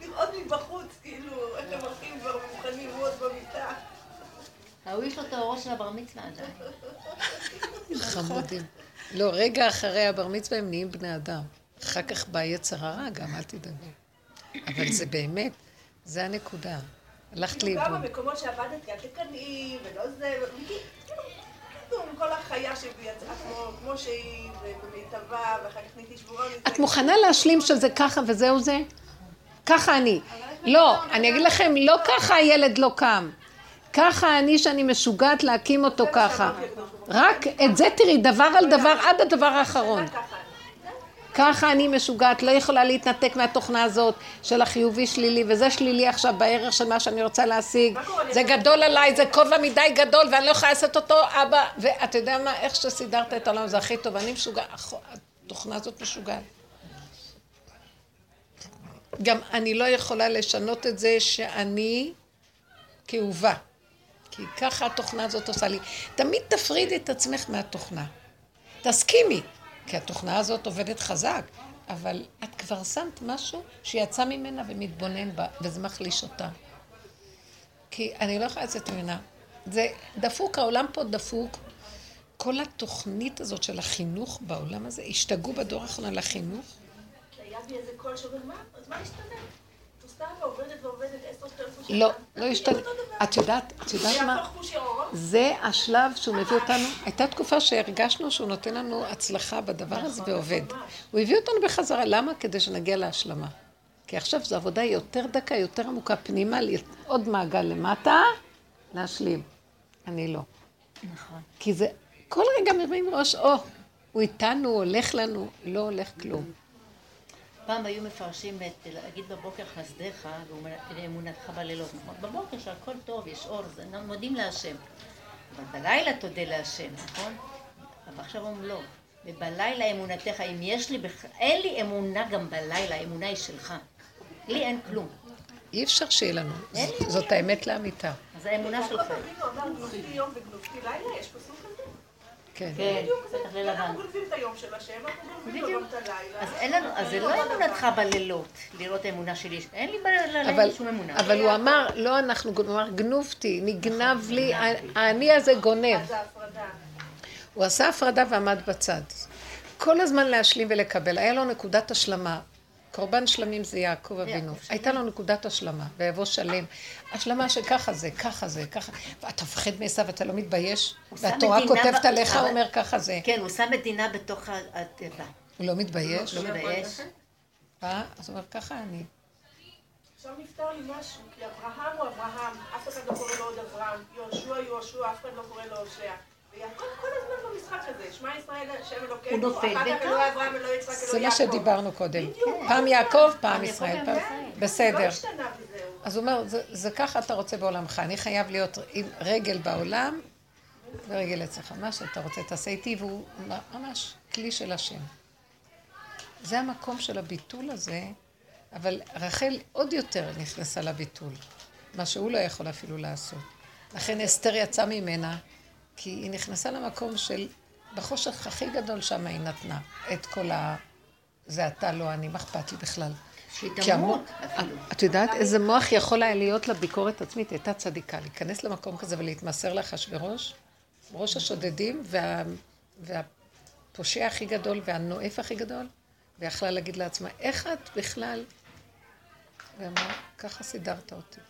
לראות מבחוץ, כאילו, איך הם הולכים כבר מוכנים מאוד במיטה. ההוא יש לו את האורו של הבר מצווה עדיין. חמודים. לא, רגע אחרי הבר מצווה הם נהיים בני אדם. אחר כך בא יצר הרע גם, אל תדאגו. אבל זה באמת, זה הנקודה. הלכת כאילו גם לאיבוד. במקומות שעבדתי, אל תקנאי, ולא זה, וכאילו, כאילו, כל החיה שבי יצאה כמו- כמו שהיא, ובמיטבה, ואחר כך נהייתי שבורה מזה. את מוכנה להשלים שזה ככה וזהו זה? ככה אני. לא, אני אגיד לכם, לא ככה הילד לא קם. ככה אני שאני משוגעת להקים אותו ככה. רק את זה תראי, דבר על דבר, עד הדבר האחרון. ככה אני משוגעת, לא יכולה להתנתק מהתוכנה הזאת של החיובי שלילי, וזה שלילי עכשיו בערך של מה שאני רוצה להשיג. זה גדול עליי, זה כובע מדי גדול, ואני לא יכולה לעשות אותו, אבא. ואתה יודע מה, איך שסידרת את העולם זה הכי טוב, אני משוגעת, התוכנה הזאת משוגעת. גם אני לא יכולה לשנות את זה שאני כאובה. כי ככה התוכנה הזאת עושה לי. תמיד תפרידי את עצמך מהתוכנה. תסכימי, כי התוכנה הזאת עובדת חזק, אבל את כבר שמת משהו שיצא ממנה ומתבונן בה, וזה מחליש אותה. כי אני לא יכולה לצאת ממנה. זה דפוק, העולם פה דפוק. כל התוכנית הזאת של החינוך בעולם הזה, השתגעו בדור האחרון על החינוך. היה בי איזה קול שאומר, מה, אז מה השתנה? לא, לא השתנה. את יודעת, את יודעת מה? זה השלב שהוא מביא אותנו, הייתה תקופה שהרגשנו שהוא נותן לנו הצלחה בדבר הזה ועובד. הוא הביא אותנו בחזרה, למה? כדי שנגיע להשלמה. כי עכשיו זו עבודה יותר דקה, יותר עמוקה פנימה, עוד מעגל למטה, להשלים. אני לא. נכון. כי זה, כל רגע מרים ראש, או, הוא איתנו, הולך לנו, לא הולך כלום. פעם היו מפרשים את להגיד בבוקר חסדיך, לאמונתך בלילות. נכון? בבוקר שהכל טוב, יש אור, זה- מודים להשם. אבל בלילה תודה להשם, נכון? אבל עכשיו אומרים לא. ובלילה אמונתך, אם יש לי, בכ... אין לי אמונה גם בלילה, האמונה היא שלך. לי אין כלום. אי אפשר שיהיה לנו, זאת האמת לאמיתה. אז האמונה שלך. כן. כן, בטח אנחנו ללבן. גונבים את היום של השם, אנחנו גונבים לו בדיוק. גם את הלילה. אז אין לנו, אז זה לא אמונתך בלילות, לראות האמונה שלי. אין לי בלילה אבל, שום אמונה. אבל הוא אמר, לא אנחנו, הוא אמר, גנובתי, נגנב לי, האני הזה גונב. זה. הוא עשה הפרדה ועמד בצד. כל הזמן להשלים ולקבל. היה לו נקודת השלמה. קורבן שלמים זה יעקב אבינו. הייתה לו נקודת השלמה, ויבוא שלם. השלמה שככה זה, ככה זה, ככה. ואתה מפחד מעשיו, אתה לא מתבייש? והתורה כותבת עליך, אומר ככה זה. כן, הוא שם מדינה בתוך הטבע. הוא לא מתבייש? לא מתבייש. אה? אז הוא אומר, ככה אני. עכשיו נפתר לי משהו, כי אברהם הוא אברהם, אף אחד לא קורא לו עוד אברהם, יהושע יהושע, אף אחד לא קורא לו הושע. הוא נופל זה מה. שדיברנו קודם. פעם יעקב, פעם ישראל. ישראל. לא בסדר. וזהו. אז הוא אומר, זה, זה ככה אתה רוצה בעולמך, אני חייב להיות עם רגל בעולם ורגל אצלך. מה שאתה רוצה תעשה איתי, והוא ממש כלי של השם. זה המקום של הביטול הזה, אבל רחל עוד יותר נכנסה לביטול, מה שהוא לא יכול אפילו לעשות. לכן אסתר יצאה ממנה, כי היא נכנסה למקום של, בחושך הכי גדול שם היא נתנה את כל ה... זה אתה, לא אני, מה אכפת לי בכלל? כי המוח-. את יודעת איזה מוח יכול היה להיות לה ביקורת עצמית? הייתה צדיקה. להיכנס למקום כזה ולהתמסר לאחשוורוש, ראש השודדים וה, והפושע הכי גדול והנואף הכי גדול, ויכלה להגיד לעצמה, איך את בכלל ואמר, ככה סידרת אותי.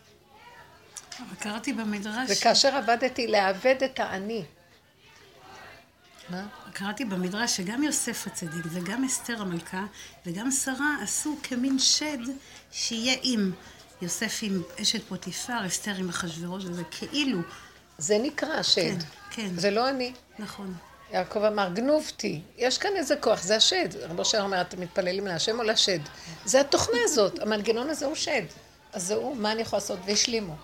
אבל קראתי במדרש... וכאשר עבדתי לאבד את האני. מה? קראתי במדרש שגם יוסף הצדיק וגם אסתר המלכה וגם שרה עשו כמין שד שיהיה עם יוסף עם אשת פוטיפר, אסתר עם אחשוורוש, וזה כאילו... זה נקרא השד. כן, כן. זה לא אני. נכון. יעקב אמר, גנובתי. יש כאן איזה כוח, זה השד. רבו אשר אומר, אתם מתפללים להשם או לשד? זה התוכנה הזאת, המנגנון הזה הוא שד. אז זהו, מה אני יכול לעשות? והשלימו.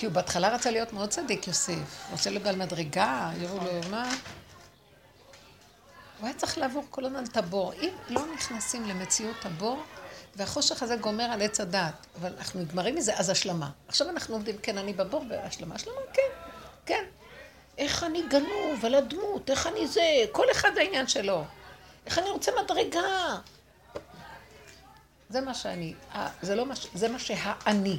כי הוא בהתחלה רצה להיות מאוד צדיק, יוסף. רוצה להיות על מדרגה, יראו לו, מה? הוא היה צריך לעבור כל הזמן את הבור. אם לא נכנסים למציאות הבור, והחושך הזה גומר על עץ הדעת, אבל אנחנו נגמרים מזה, אז השלמה. עכשיו אנחנו עומדים, כן, אני בבור, והשלמה, השלמה, כן, כן. איך אני גנוב על הדמות, איך אני זה, כל אחד העניין שלו. איך אני רוצה מדרגה. זה מה שאני, זה לא מה, זה מה שהאני.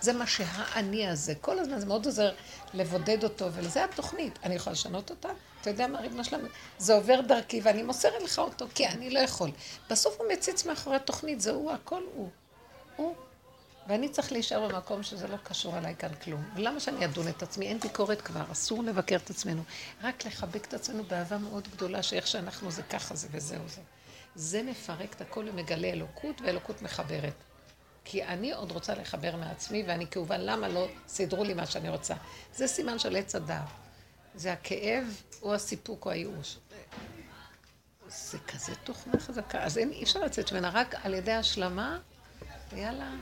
זה מה שהאני הזה. כל הזמן זה מאוד עוזר לבודד אותו, וזה התוכנית. אני יכולה לשנות אותה? אתה יודע מה, ריבונו שלנו? זה עובר דרכי ואני מוסרת לך אותו, כי אני לא יכול. בסוף הוא מציץ מאחורי התוכנית, זה הוא, הכל הוא. הוא. ואני צריך להישאר במקום שזה לא קשור אליי כאן כלום. ולמה שאני אדון את עצמי? אין ביקורת כבר, אסור לבקר את עצמנו. רק לחבק את עצמנו באהבה מאוד גדולה, שאיך שאנחנו זה ככה זה וזהו זה. זה מפרק את הכל ומגלה אלוקות, ואלוקות מחברת. כי אני עוד רוצה לחבר מעצמי, ואני כאובה, למה לא סידרו לי מה שאני רוצה? זה סימן של עץ הדעת. זה הכאב או הסיפוק או הייאוש. זה כזה תוכנה חזקה. אז אין, אי אפשר לצאת ממנה, רק על ידי השלמה, ויאללה,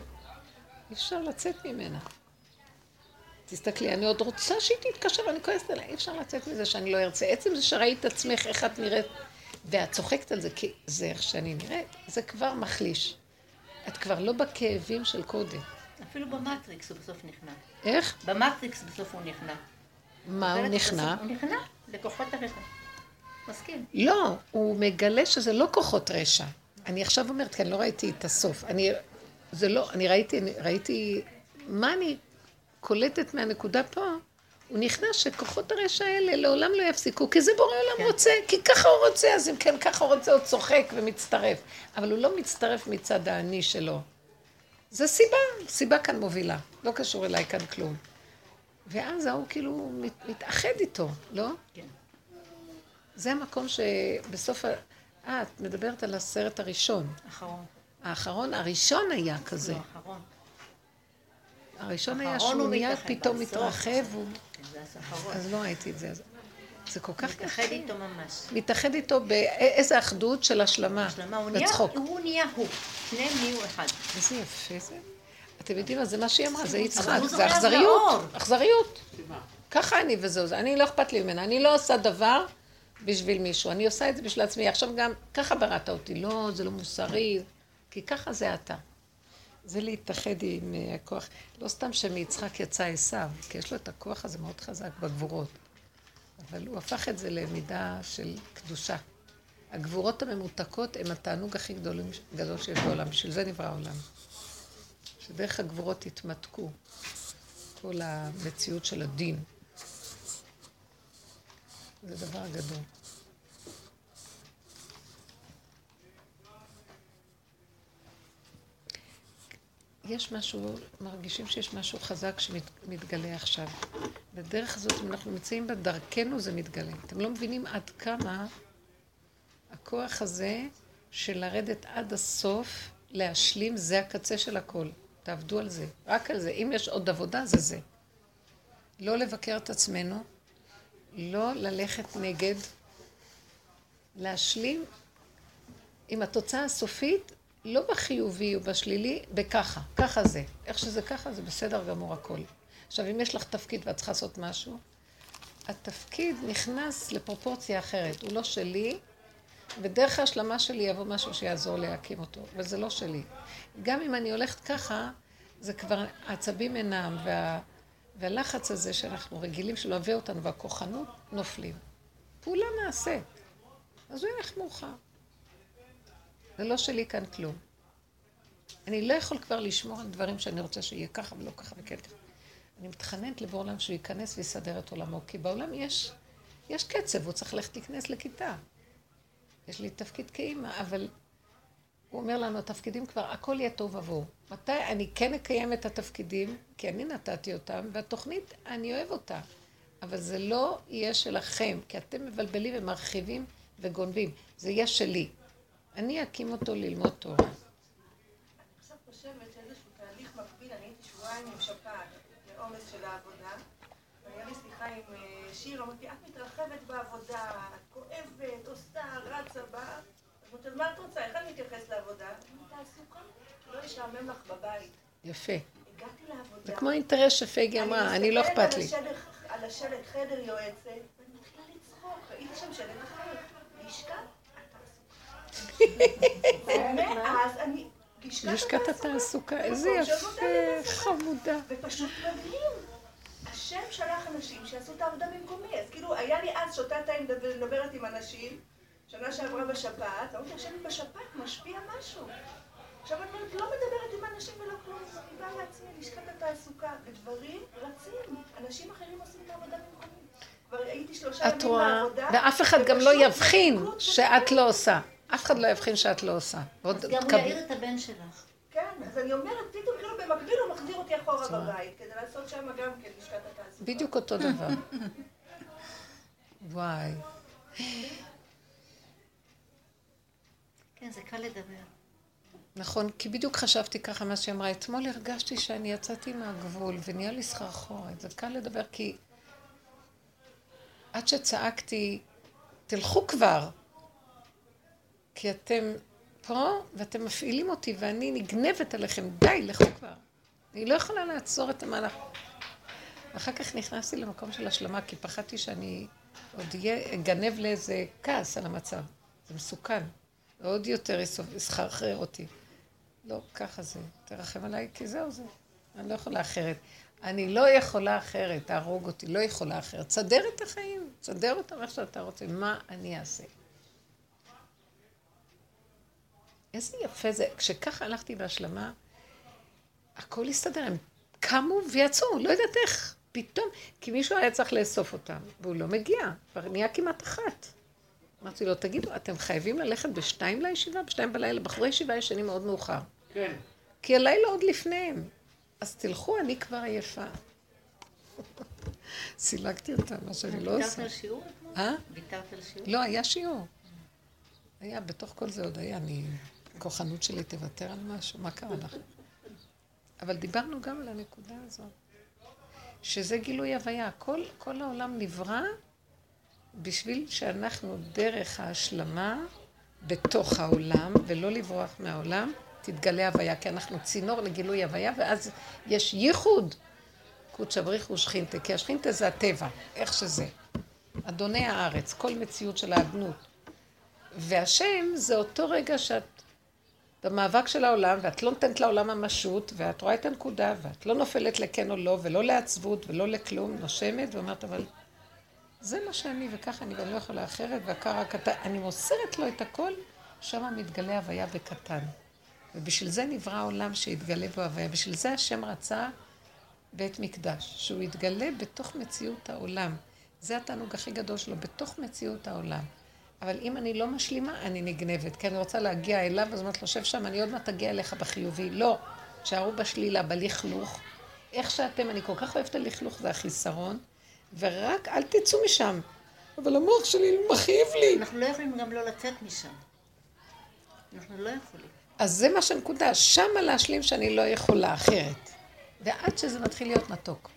אי אפשר לצאת ממנה. תסתכלי, אני עוד רוצה שהיא תתקשר, ואני כועסת עליה, אי אפשר לצאת מזה שאני לא ארצה. עצם זה שראית עצמך, איך את נראית, ואת צוחקת על זה, כי זה איך שאני נראית, זה כבר מחליש. את כבר לא בכאבים של קודם. אפילו במטריקס הוא בסוף נכנע. איך? במטריקס בסוף הוא נכנע. מה הוא נכנע? הוא נכנע לכוחות הרשע. מסכים. לא, הוא מגלה שזה לא כוחות רשע. אני עכשיו אומרת, כי אני לא ראיתי את הסוף. אני, זה לא, אני ראיתי, אני ראיתי, מה אני קולטת מהנקודה פה? הוא נכנע שכוחות הרשע האלה לעולם לא יפסיקו, כי זה בורא עולם כן. רוצה, כי ככה הוא רוצה, אז אם כן ככה הוא רוצה, הוא צוחק ומצטרף. אבל הוא לא מצטרף מצד האני שלו. זה סיבה, סיבה כאן מובילה, לא קשור אליי כאן כלום. ואז ההוא כאילו מת, מתאחד איתו, לא? כן. זה המקום שבסוף, ה... אה, את מדברת על הסרט הראשון. האחרון. האחרון, הראשון היה כזה. לא, האחרון. הראשון היה שהוא מיד פתאום מתרחב, אז לא ראיתי את זה. זה כל כך יפה. מתאחד איתו ממש. מתאחד איתו באיזה אחדות של השלמה, השלמה, בצחוק. הוא נהיה הוא. שניהם נהיו אחד. איזה יפה זה. אתם יודעים מה, זה מה שהיא אמרה, זה יצחק, זה אכזריות, אכזריות. ככה אני וזהו, אני לא אכפת לי ממנה, אני לא עושה דבר בשביל מישהו, אני עושה את זה בשביל עצמי. עכשיו גם, ככה בראת אותי, לא, זה לא מוסרי, כי ככה זה אתה. זה להתאחד עם אה, הכוח. לא סתם שמיצחק יצא עשיו, כי יש לו את הכוח הזה מאוד חזק בגבורות. אבל הוא הפך את זה למידה של קדושה. הגבורות הממותקות הן התענוג הכי גדול, גדול שיש בעולם, בשביל זה נברא העולם. שדרך הגבורות יתמתקו כל המציאות של הדין. זה דבר גדול. יש משהו, מרגישים שיש משהו חזק שמתגלה עכשיו. בדרך הזאת, אם אנחנו נמצאים בדרכנו, זה מתגלה. אתם לא מבינים עד כמה הכוח הזה של לרדת עד הסוף, להשלים, זה הקצה של הכל. תעבדו על זה, רק על זה. אם יש עוד עבודה, זה זה. לא לבקר את עצמנו, לא ללכת נגד, להשלים עם התוצאה הסופית, לא בחיובי או בשלילי, בככה, ככה זה. איך שזה ככה, זה בסדר גמור הכל. עכשיו, אם יש לך תפקיד ואת צריכה לעשות משהו, התפקיד נכנס לפרופורציה אחרת. הוא לא שלי, ודרך ההשלמה שלי יבוא משהו שיעזור להקים אותו, וזה לא שלי. גם אם אני הולכת ככה, זה כבר, העצבים אינם, וה, והלחץ הזה שאנחנו רגילים שלהביא אותנו, והכוחנות, נופלים. פעולה נעשית. אז הוא ילך מאוחר. זה לא שלי כאן כלום. אני לא יכול כבר לשמור על דברים שאני רוצה שיהיה ככה ולא ככה וכן ככה. אני מתחננת לבוא עולם שהוא ייכנס ויסדר את עולמו, כי בעולם יש, יש קצב, הוא צריך ללכת להיכנס לכיתה. יש לי תפקיד כאימא, אבל הוא אומר לנו, התפקידים כבר, הכל יהיה טוב עבור. מתי אני כן אקיים את התפקידים, כי אני נתתי אותם, והתוכנית, אני אוהב אותה. אבל זה לא יהיה שלכם, כי אתם מבלבלים ומרחיבים וגונבים. זה יהיה שלי. אני אקים אותו ללמוד תורה. אני הייתי אה, שיר, אמרתי, את מתרחבת בעבודה, את כואבת, עושה, רצה, באה. אז מה את רוצה? איך אני אתייחס לעבודה? תעסוקה, לא ישעמם לך בבית. יפה. הגעתי לעבודה. זה כמו אינטרס שפייגי אמרה, אני לא אכפת לי. מסתכלת על השלט חדר יועצת, ואני מתחילה לצחוק, ראיתי שם שלט אחר, לשכת התעסוקה. ומאז אני... לשכת התעסוקה, איזה יפה, חמודה. ופשוט מדהים. השם שלח אנשים שיעשו את העבודה במקומי. אז כאילו, היה לי אז שותה תה מדברת עם אנשים, שנה שעברה בשפעת, אמרתי, השם בשפעת משפיע משהו. עכשיו אני אומרת, לא מדברת עם אנשים ולא כלום, אני באה לעצמי, לשכת התעסוקה, ודברים רצים, אנשים אחרים עושים את העבודה במקומי. כבר הייתי שלושה את ימים רואה, בעבודה. ואף אחד גם לא יבחין שאת. לא עושה. אף אחד לא יבחין שאת לא עושה. אז גם הוא יעיר את הבן שלך. כן, אז אני אומרת, פתאום כאילו במקביל הוא מחזיר אותי אחורה בבית, כדי לעשות שם גם כן לשכת התעסוקה. בדיוק אותו דבר. וואי. כן, זה קל לדבר. נכון, כי בדיוק חשבתי ככה מה שהיא אמרה. אתמול הרגשתי שאני יצאתי מהגבול ונהיה לי סחרחורת. זה קל לדבר כי עד שצעקתי, תלכו כבר. כי אתם פה ואתם מפעילים אותי ואני נגנבת עליכם. די, לכו כבר. אני לא יכולה לעצור את המהלך. אחר כך נכנסתי למקום של השלמה, כי פחדתי שאני עוד אהיה, אגנב לאיזה כעס על המצב. זה מסוכן. ועוד יותר יסחרחר אותי. לא, ככה זה. תרחם עליי, כי זהו זה. אני לא יכולה אחרת. אני לא יכולה אחרת, תהרוג אותי, לא יכולה אחרת. תסדר את החיים, תסדר אותם איך שאתה רוצה. מה אני אעשה? איזה יפה זה. כשככה הלכתי בהשלמה, הכל הסתדר. הם קמו ויצאו, לא יודעת איך. פתאום, כי מישהו היה צריך לאסוף אותם, והוא לא מגיע, כבר נהיה כמעט אחת. אמרתי לו, תגידו, אתם חייבים ללכת בשתיים לישיבה? בשתיים בלילה? בחורי ישיבה ישנים מאוד מאוחר. כן. כי הלילה עוד לפניהם. אז תלכו, אני כבר עייפה. <laughs> סילקתי אותם, מה שאני לא ויתרת עושה. על שיעור אתמול? אה? ויתרת על שיעור? לא, היה שיעור. היה, בתוך כל זה עוד היה, אני... הכוחנות שלי תוותר על משהו, מה קרה לך? אבל דיברנו גם על הנקודה הזאת, שזה גילוי הוויה. כל, כל העולם נברא בשביל שאנחנו דרך ההשלמה בתוך העולם, ולא לברוח מהעולם, תתגלה הוויה, כי אנחנו צינור לגילוי הוויה, ואז יש ייחוד. קודשא בריחו שכינתה, כי השכינתה זה הטבע, איך שזה. אדוני הארץ, כל מציאות של האדנות. והשם זה אותו רגע שאת במאבק של העולם, ואת לא נותנת לעולם ממשות, ואת רואה את הנקודה, ואת לא נופלת לכן או לא, ולא לעצבות, ולא לכלום, נושמת, ואומרת, אבל זה מה שאני, וככה אני, ואני לא יכולה אחרת, והקר הקטן, אני מוסרת לו את הכל, שם מתגלה הוויה בקטן. ובשביל זה נברא העולם שיתגלה בו הוויה. בשביל זה השם רצה בית מקדש, שהוא יתגלה בתוך מציאות העולם. זה התענוג הכי גדול שלו, בתוך מציאות העולם. אבל אם אני לא משלימה, אני נגנבת, כי אני רוצה להגיע אליו, אז אומרת לו, שב שם, אני עוד מעט אגיע אליך בחיובי. לא, תשארו בשלילה, בלכלוך. איך שאתם, אני כל כך אוהבת הלכלוך, זה החיסרון, ורק אל תצאו משם. אבל המוח שלי מכאיב לי. אנחנו לא יכולים גם לא לצאת משם. אנחנו לא יכולים. אז זה מה שהנקודה, שמה להשלים שאני לא יכולה אחרת. ועד שזה מתחיל להיות מתוק.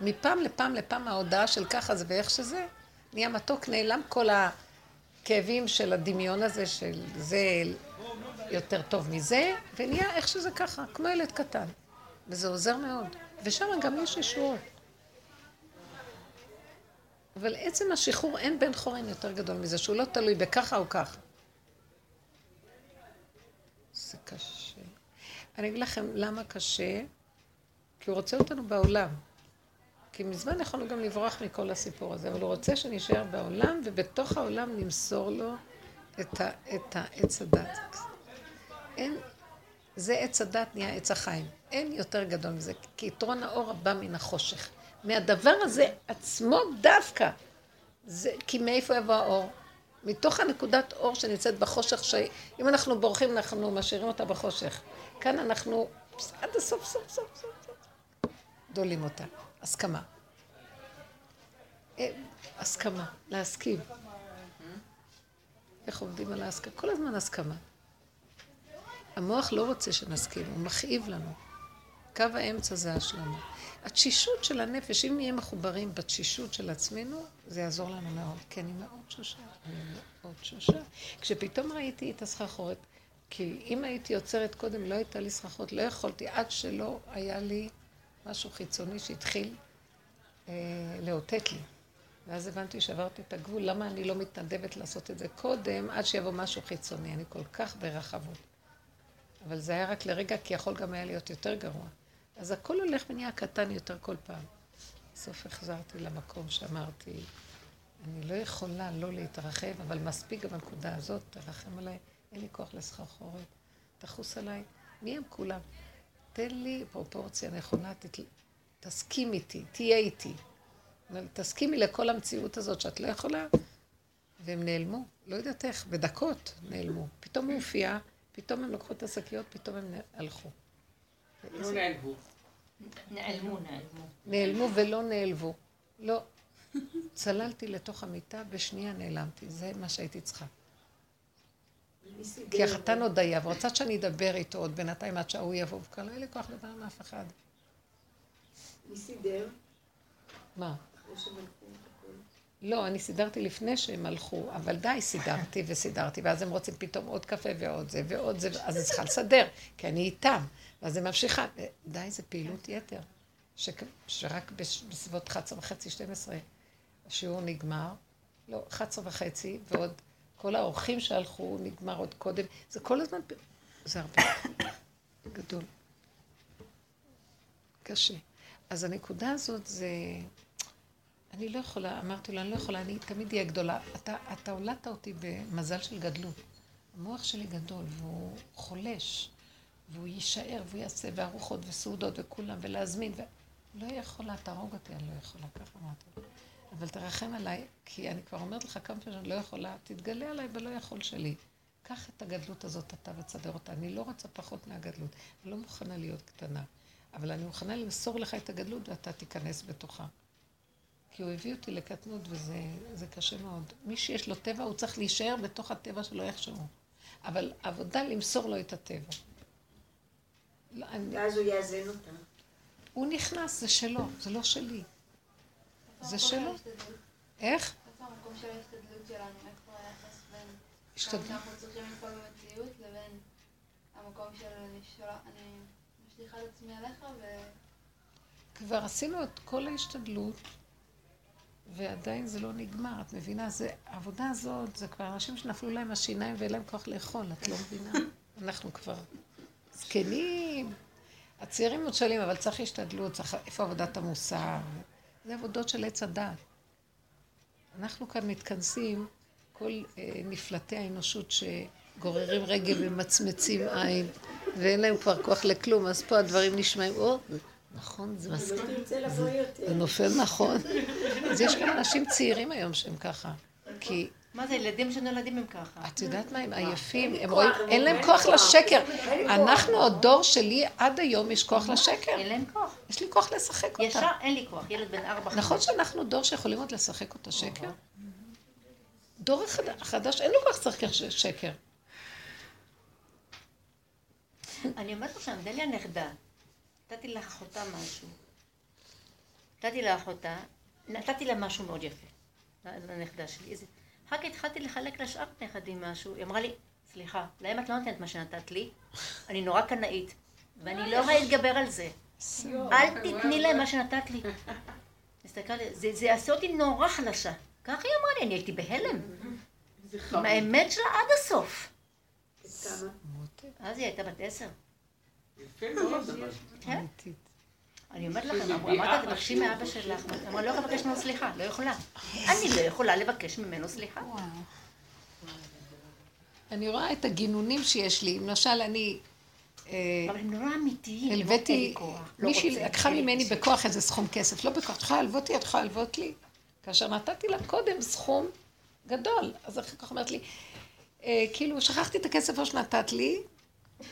מפעם לפעם לפעם ההודעה של ככה זה ואיך שזה, נהיה מתוק, נעלם כל הכאבים של הדמיון הזה, של זה יותר טוב מזה, ונהיה איך שזה ככה, כמו ילד קטן. וזה עוזר מאוד. ושם גם יש ישועות. אבל עצם השחרור, אין בן חורין יותר גדול מזה, שהוא לא תלוי בככה או ככה. זה קשה. אני אגיד לכם למה קשה, כי הוא רוצה אותנו בעולם. כי מזמן יכולנו גם לברוח מכל הסיפור הזה, אבל הוא רוצה שנישאר בעולם, ובתוך העולם נמסור לו את העץ הדת. אין, זה עץ הדת נהיה עץ החיים. אין יותר גדול מזה, כי יתרון האור הבא מן החושך. מהדבר הזה עצמו דווקא. זה, כי מאיפה יבוא האור? מתוך הנקודת אור שנמצאת בחושך, שאם אנחנו בורחים, אנחנו משאירים אותה בחושך. כאן אנחנו עד הסוף, סוף, סוף, סוף, סוף, דולים אותה. הסכמה. אה, הסכמה, להסכים. איך עובדים על ההסכמה? כל הזמן הסכמה. המוח לא רוצה שנסכים, הוא מכאיב לנו. קו האמצע זה השלמה. התשישות של הנפש, אם נהיה מחוברים בתשישות של עצמנו, זה יעזור לנו מאוד. כי אני מאוד שושה, אני מאוד שושה. כשפתאום ראיתי את הסחרחורת, כי אם הייתי עוצרת קודם, לא הייתה לי סחרחורת, לא יכולתי, עד שלא היה לי משהו חיצוני שהתחיל אה, לאותת לי. ואז הבנתי שעברתי את הגבול, למה אני לא מתנדבת לעשות את זה קודם, עד שיבוא משהו חיצוני. אני כל כך ברחבות. אבל זה היה רק לרגע, כי יכול גם היה להיות יותר גרוע. אז הכל הולך ונהיה קטן יותר כל פעם. בסוף החזרתי למקום שאמרתי, אני לא יכולה לא להתרחב, אבל מספיק גם הנקודה הזאת, תרחם עליי, אין לי כוח לסחרחורת, תחוס עליי, מי הם כולם? תן לי פרופורציה נכונה, תת... תסכים איתי, תהיה איתי. תסכימי לכל המציאות הזאת שאת לא יכולה, והם נעלמו, לא יודעת איך, בדקות נעלמו. פתאום הוא הופיע, פתאום הם לקחו את השקיות, פתאום הם הלכו. לא נעלבו. נעלמו, נעלמו. נעלמו ולא נעלבו. לא. צללתי לתוך המיטה, בשנייה נעלמתי. זה מה שהייתי צריכה. כי החתן עוד היה, ורוצת שאני אדבר איתו עוד בינתיים עד שההוא יבוא, וכאן לא היה לי כוח לדבר עם אף אחד. מי סידר? מה? לא, אני סידרתי לפני שהם הלכו, אבל די, סידרתי וסידרתי, ואז הם רוצים פתאום עוד קפה ועוד זה ועוד זה, אז אני צריכה לסדר, כי אני איתם, ואז היא ממשיכה. די, זה פעילות יתר, ש... שרק. בסביבות 11 וחצי, 12, השיעור נגמר, לא, 11 וחצי, ועוד כל האורחים שהלכו, נגמר עוד קודם, זה כל הזמן, זה הרבה <coughs> גדול. קשה. אז הנקודה הזאת זה... אני לא יכולה, אמרתי לו, אני לא יכולה, אני תמיד אהיה גדולה. אתה, אתה הולדת אותי במזל של גדלות. המוח שלי גדול, והוא חולש, והוא יישאר, והוא יעשה, וארוחות וסעודות וכולם, ולהזמין, ו... לא יכולה, תהרוג אותי, אני לא יכולה, ככה אמרתי לו. אבל תרחם עליי, כי אני כבר אומרת לך כמה פעמים שאני לא יכולה, תתגלה עליי בלא יכול שלי. קח את הגדלות הזאת אתה ותסדר אותה. אני לא רוצה פחות מהגדלות. אני לא מוכנה להיות קטנה. אבל אני מוכנה למסור לך את הגדלות ואתה תיכנס בתוכה. כי הוא הביא אותי לקטנות וזה קשה מאוד. מי שיש לו טבע, הוא צריך להישאר בתוך הטבע שלו איכשהו. אבל עבודה למסור לו את הטבע. לא. ואז הוא יאזן אותה. הוא נכנס, זה שלו, זה לא שלי. זה שלו. איך? השתדלות? כבר עשינו את כל ההשתדלות, ועדיין זה לא נגמר, את מבינה? זה, העבודה הזאת, זה כבר אנשים שנפלו להם השיניים ואין להם כוח לאכול, את לא מבינה? אנחנו כבר זקנים. הצעירים עוד שואלים, אבל צריך השתדלות, צריך, איפה עבודת המוסר? זה עבודות של עץ הדת. אנחנו כאן מתכנסים, כל אה, נפלטי האנושות שגוררים רגל ומצמצים עין, ואין להם כבר כוח לכלום, אז פה הדברים נשמעים, או, נכון, זה מסכים. זה נופל נכון. אז יש גם אנשים צעירים היום שהם ככה. כי... מה זה, ילדים שנולדים הם ככה. את יודעת מה, הם עייפים, הם רואים, אין להם כוח לשקר. אנחנו, עוד דור שלי, עד היום יש כוח לשקר. אין להם כוח. יש לי כוח לשחק אותה. ישר אין לי כוח, ילד בן ארבע. נכון שאנחנו דור שיכולים עוד לשחק אותה שקר? דור החדש, אין לו כוח לשחק שקר. אני אומרת לכם, דליה נכדה, נתתי לאחותה משהו. נתתי לאחותה, נתתי לה משהו מאוד יפה, לנכדה שלי. אחר כך התחלתי לחלק לשאר נכדים משהו, היא אמרה לי, סליחה, להם את לא נותנת מה שנתת לי, אני נורא קנאית, ואני לא יכולה להתגבר על זה. אל תתני להם מה שנתת לי. זה יעשה אותי נורא חלשה. ככה היא אמרה לי, אני הייתי בהלם. עם האמת שלה עד הסוף. אז היא הייתה בת עשר. יפה מאוד, אבל. אני אומרת לכם, אמרת, תבקשי מאבא שלך. אמרה, לא לבקש ממנו סליחה, לא יכולה. אני לא יכולה לבקש ממנו סליחה. <laughs> אני רואה את הגינונים שיש לי. למשל, אני... אבל הם נורא אמיתיים. הלוויתי, מישהי לקחה ממני בכוח איזה סכום כסף, לא בכוח, את יכולה להלוות לי, את יכולה להלוות לי. כאשר נתתי לה קודם סכום, גדול. אז אחר כך אומרת לי, אה, כאילו, שכחתי את הכסף או שנתת לי,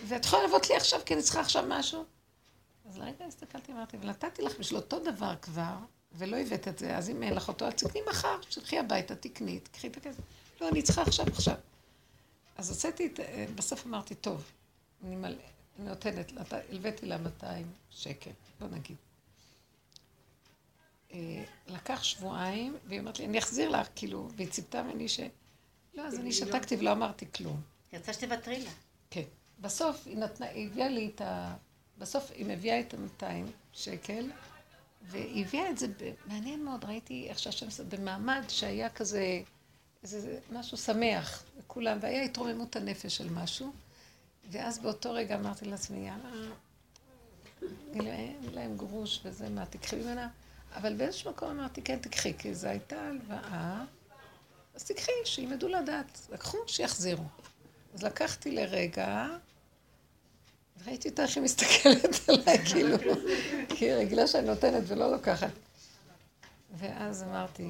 ואת יכולה לבוא לי עכשיו כי אני צריכה עכשיו משהו. אז לרגע הסתכלתי, אמרתי, ונתתי לך בשביל אותו דבר כבר, ולא הבאת את זה, אז אם אין לך אותו, אז תקני מחר, תלכי הביתה, תקני, תקחי את הכסף. לא, אני צריכה עכשיו, עכשיו. אז הוצאתי את, אה, בסוף אמרתי, טוב, אני, מלא, אני נותנת, הלוויתי לה 200 שקל, בוא נגיד. אה, לקח שבועיים, והיא אומרת לי, אני אחזיר לך, כאילו, והיא ציפתה ממני ש... לא, אז אני שתקתי ולא אמרתי כלום. היא רצה שתוותרי לה. כן. בסוף היא נתנה, היא הביאה לי את ה... בסוף היא מביאה את ה-200 שקל, והיא הביאה את זה, מעניין מאוד, ראיתי איך שהשם עושה, במעמד שהיה כזה, איזה משהו שמח לכולם, והיה התרוממות הנפש של משהו, ואז באותו רגע אמרתי לעצמי, יאללה, אין להם גרוש וזה, מה, תקחי ממנה? אבל באיזשהו מקום אמרתי, כן, תקחי, כי זו הייתה הלוואה, אז תקחי, שילמדו לדעת. לקחו, שיחזירו. אז לקחתי לרגע, וראיתי אותה איך היא מסתכלת <laughs> עליי, כאילו, כי היא רגילה שאני נותנת ולא לוקחת. ואז אמרתי,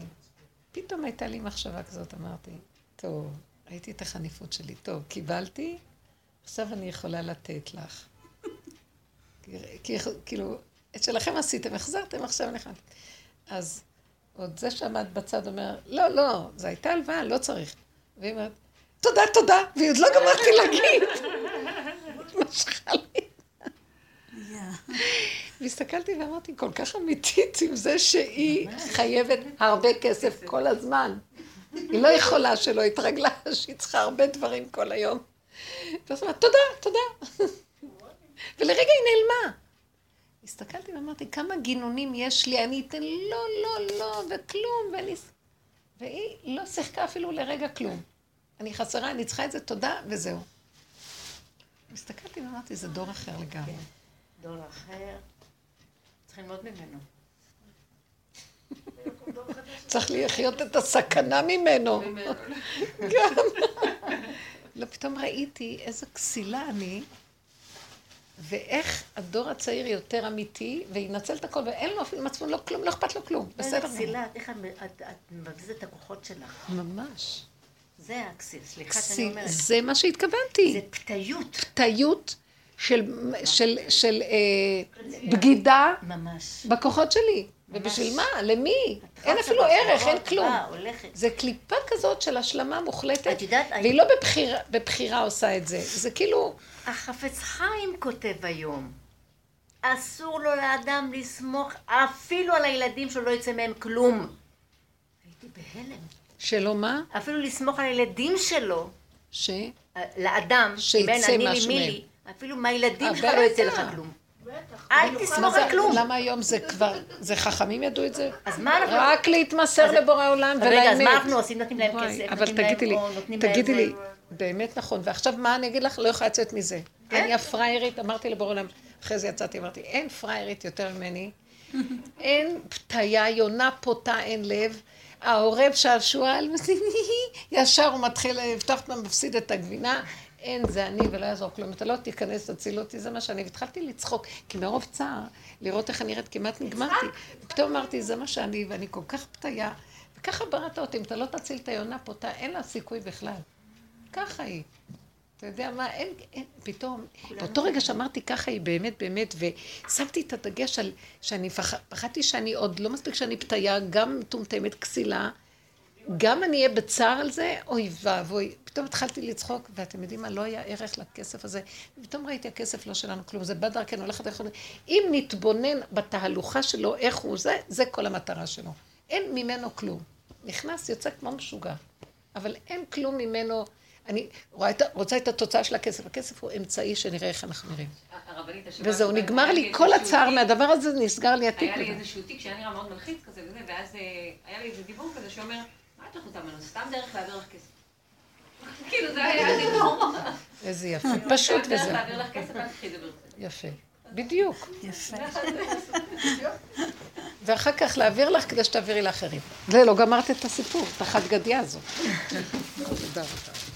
פתאום הייתה לי מחשבה כזאת, אמרתי, טוב, ראיתי את החניפות שלי, טוב, קיבלתי, עכשיו אני יכולה לתת לך. כי כאילו, את שלכם עשיתם, החזרתם, עכשיו אני. אז עוד זה שעמד בצד אומר, לא, לא, זו הייתה הלוואה, לא צריך. והיא אומרת, תודה, תודה, והיא עוד לא גמרתי להגיד. משכה לי. והסתכלתי ואמרתי, כל כך אמיתית עם זה שהיא חייבת הרבה כסף כל הזמן. היא לא יכולה שלא התרגלה שהיא צריכה הרבה דברים כל היום. ואז אמרת, תודה, תודה. ולרגע היא נעלמה. הסתכלתי ואמרתי, כמה גינונים יש לי, אני אתן לא, לא, לא, וכלום, ואני... והיא לא שיחקה אפילו לרגע כלום. אני חסרה, אני צריכה את זה, תודה, וזהו. הסתכלתי ואמרתי, זה דור אחר לגמרי. כן, דור אחר, צריך ללמוד ממנו. צריך לחיות את הסכנה ממנו. גם. לא, פתאום ראיתי איזה כסילה אני. ואיך הדור הצעיר יותר אמיתי, וינצל את הכל, ואין לו אפילו מצפון, לא כלום, לא אכפת לו כלום. בסדר. איזה כסילה, איך את מבזזת את הכוחות שלך. ממש. זה הכסיל, סליחה שאני אומרת. זה מה שהתכוונתי. זה פתיות. פתיות של, של, של אה, בגידה ממש. בכוחות שלי. ובשביל מה? למי? אין אפילו ערך, אין כלום. זה קליפה כזאת של השלמה מוחלטת, והיא לא בבחירה, בבחירה עושה את זה. זה כאילו... החפץ חיים כותב היום. אסור לו לאדם לסמוך אפילו על הילדים שלא יצא מהם כלום. הייתי בהלם. שלא מה? אפילו לסמוך על הילדים שלו. ש? לאדם, שיצא משהו מהם. אפילו מהילדים שלך לא יצא לך כלום. אל תסמוך על כלום. למה היום זה כבר, זה חכמים ידעו את זה? אז מה אנחנו... רק להתמסר לבורא עולם ולאמת. רגע, אז מה אנחנו עושים? נותנים להם כסף, אבל תגידי לי, תגידי לי, באמת נכון, ועכשיו מה אני אגיד לך? לא יכולה לצאת מזה. כן? אני הפריירית, אמרתי לבורא עולם, אחרי זה יצאתי, אמרתי, אין פריירית יותר ממני, <laughs> אין פתיה, יונה פותה, אין לב. העורב שעשוע, <laughs> ישר הוא מתחיל לפתוח את המפסיד את הגבינה, אין, זה אני ולא יעזור כלום. אתה לא תיכנס, תציל אותי, זה מה שאני. והתחלתי לצחוק, כי מרוב צער, לראות איך אני נראית, כמעט נגמרתי. ופתאום אמרתי, זה מה שאני, ואני כל כך פתיה. וככה בראת אותי, אם אתה לא תציל את היונה פותה, אין לה סיכוי בכלל. ככה היא. אתה יודע מה, אין, אין, פתאום, באותו רגע שאמרתי ככה היא באמת באמת, ושמתי את הדגש על שאני פחדתי שאני עוד לא מספיק שאני פתיה, גם מטומטמת כסילה, גם אני אהיה בצער על זה, אוי ואבוי. פתאום התחלתי לצחוק, ואתם יודעים מה, לא היה ערך לכסף הזה. ופתאום ראיתי, הכסף לא שלנו כלום, זה בא דרכנו, הולכת איך... אם נתבונן בתהלוכה שלו, איך הוא זה, זה כל המטרה שלו. אין ממנו כלום. נכנס, יוצא כמו משוגע. אבל אין כלום ממנו. אני רואה את, רוצה את התוצאה של הכסף. הכסף הוא אמצעי שנראה איך אנחנו נראים. וזהו, נגמר לי כל הצער מהדבר הזה, נסגר לי התיק. היה לי איזשהו תיק שהיה נראה מאוד מלחיץ כזה וזה, ואז אה, היה לי איזה דיבור כזה שאומר, מה את לך אותם? סתם דרך להעביר לך כסף. <laughs> כאילו זה היה הדיבור. איזה יפה, פשוט וזהו. דרך להעביר לך כסף, אל יפה. בדיוק. יפה. <laughs> ואחר כך להעביר לך כדי שתעבירי לאחרים. זה, לא גמרת את הסיפור, את החד גדיה הזאת. <laughs> תודה רבה.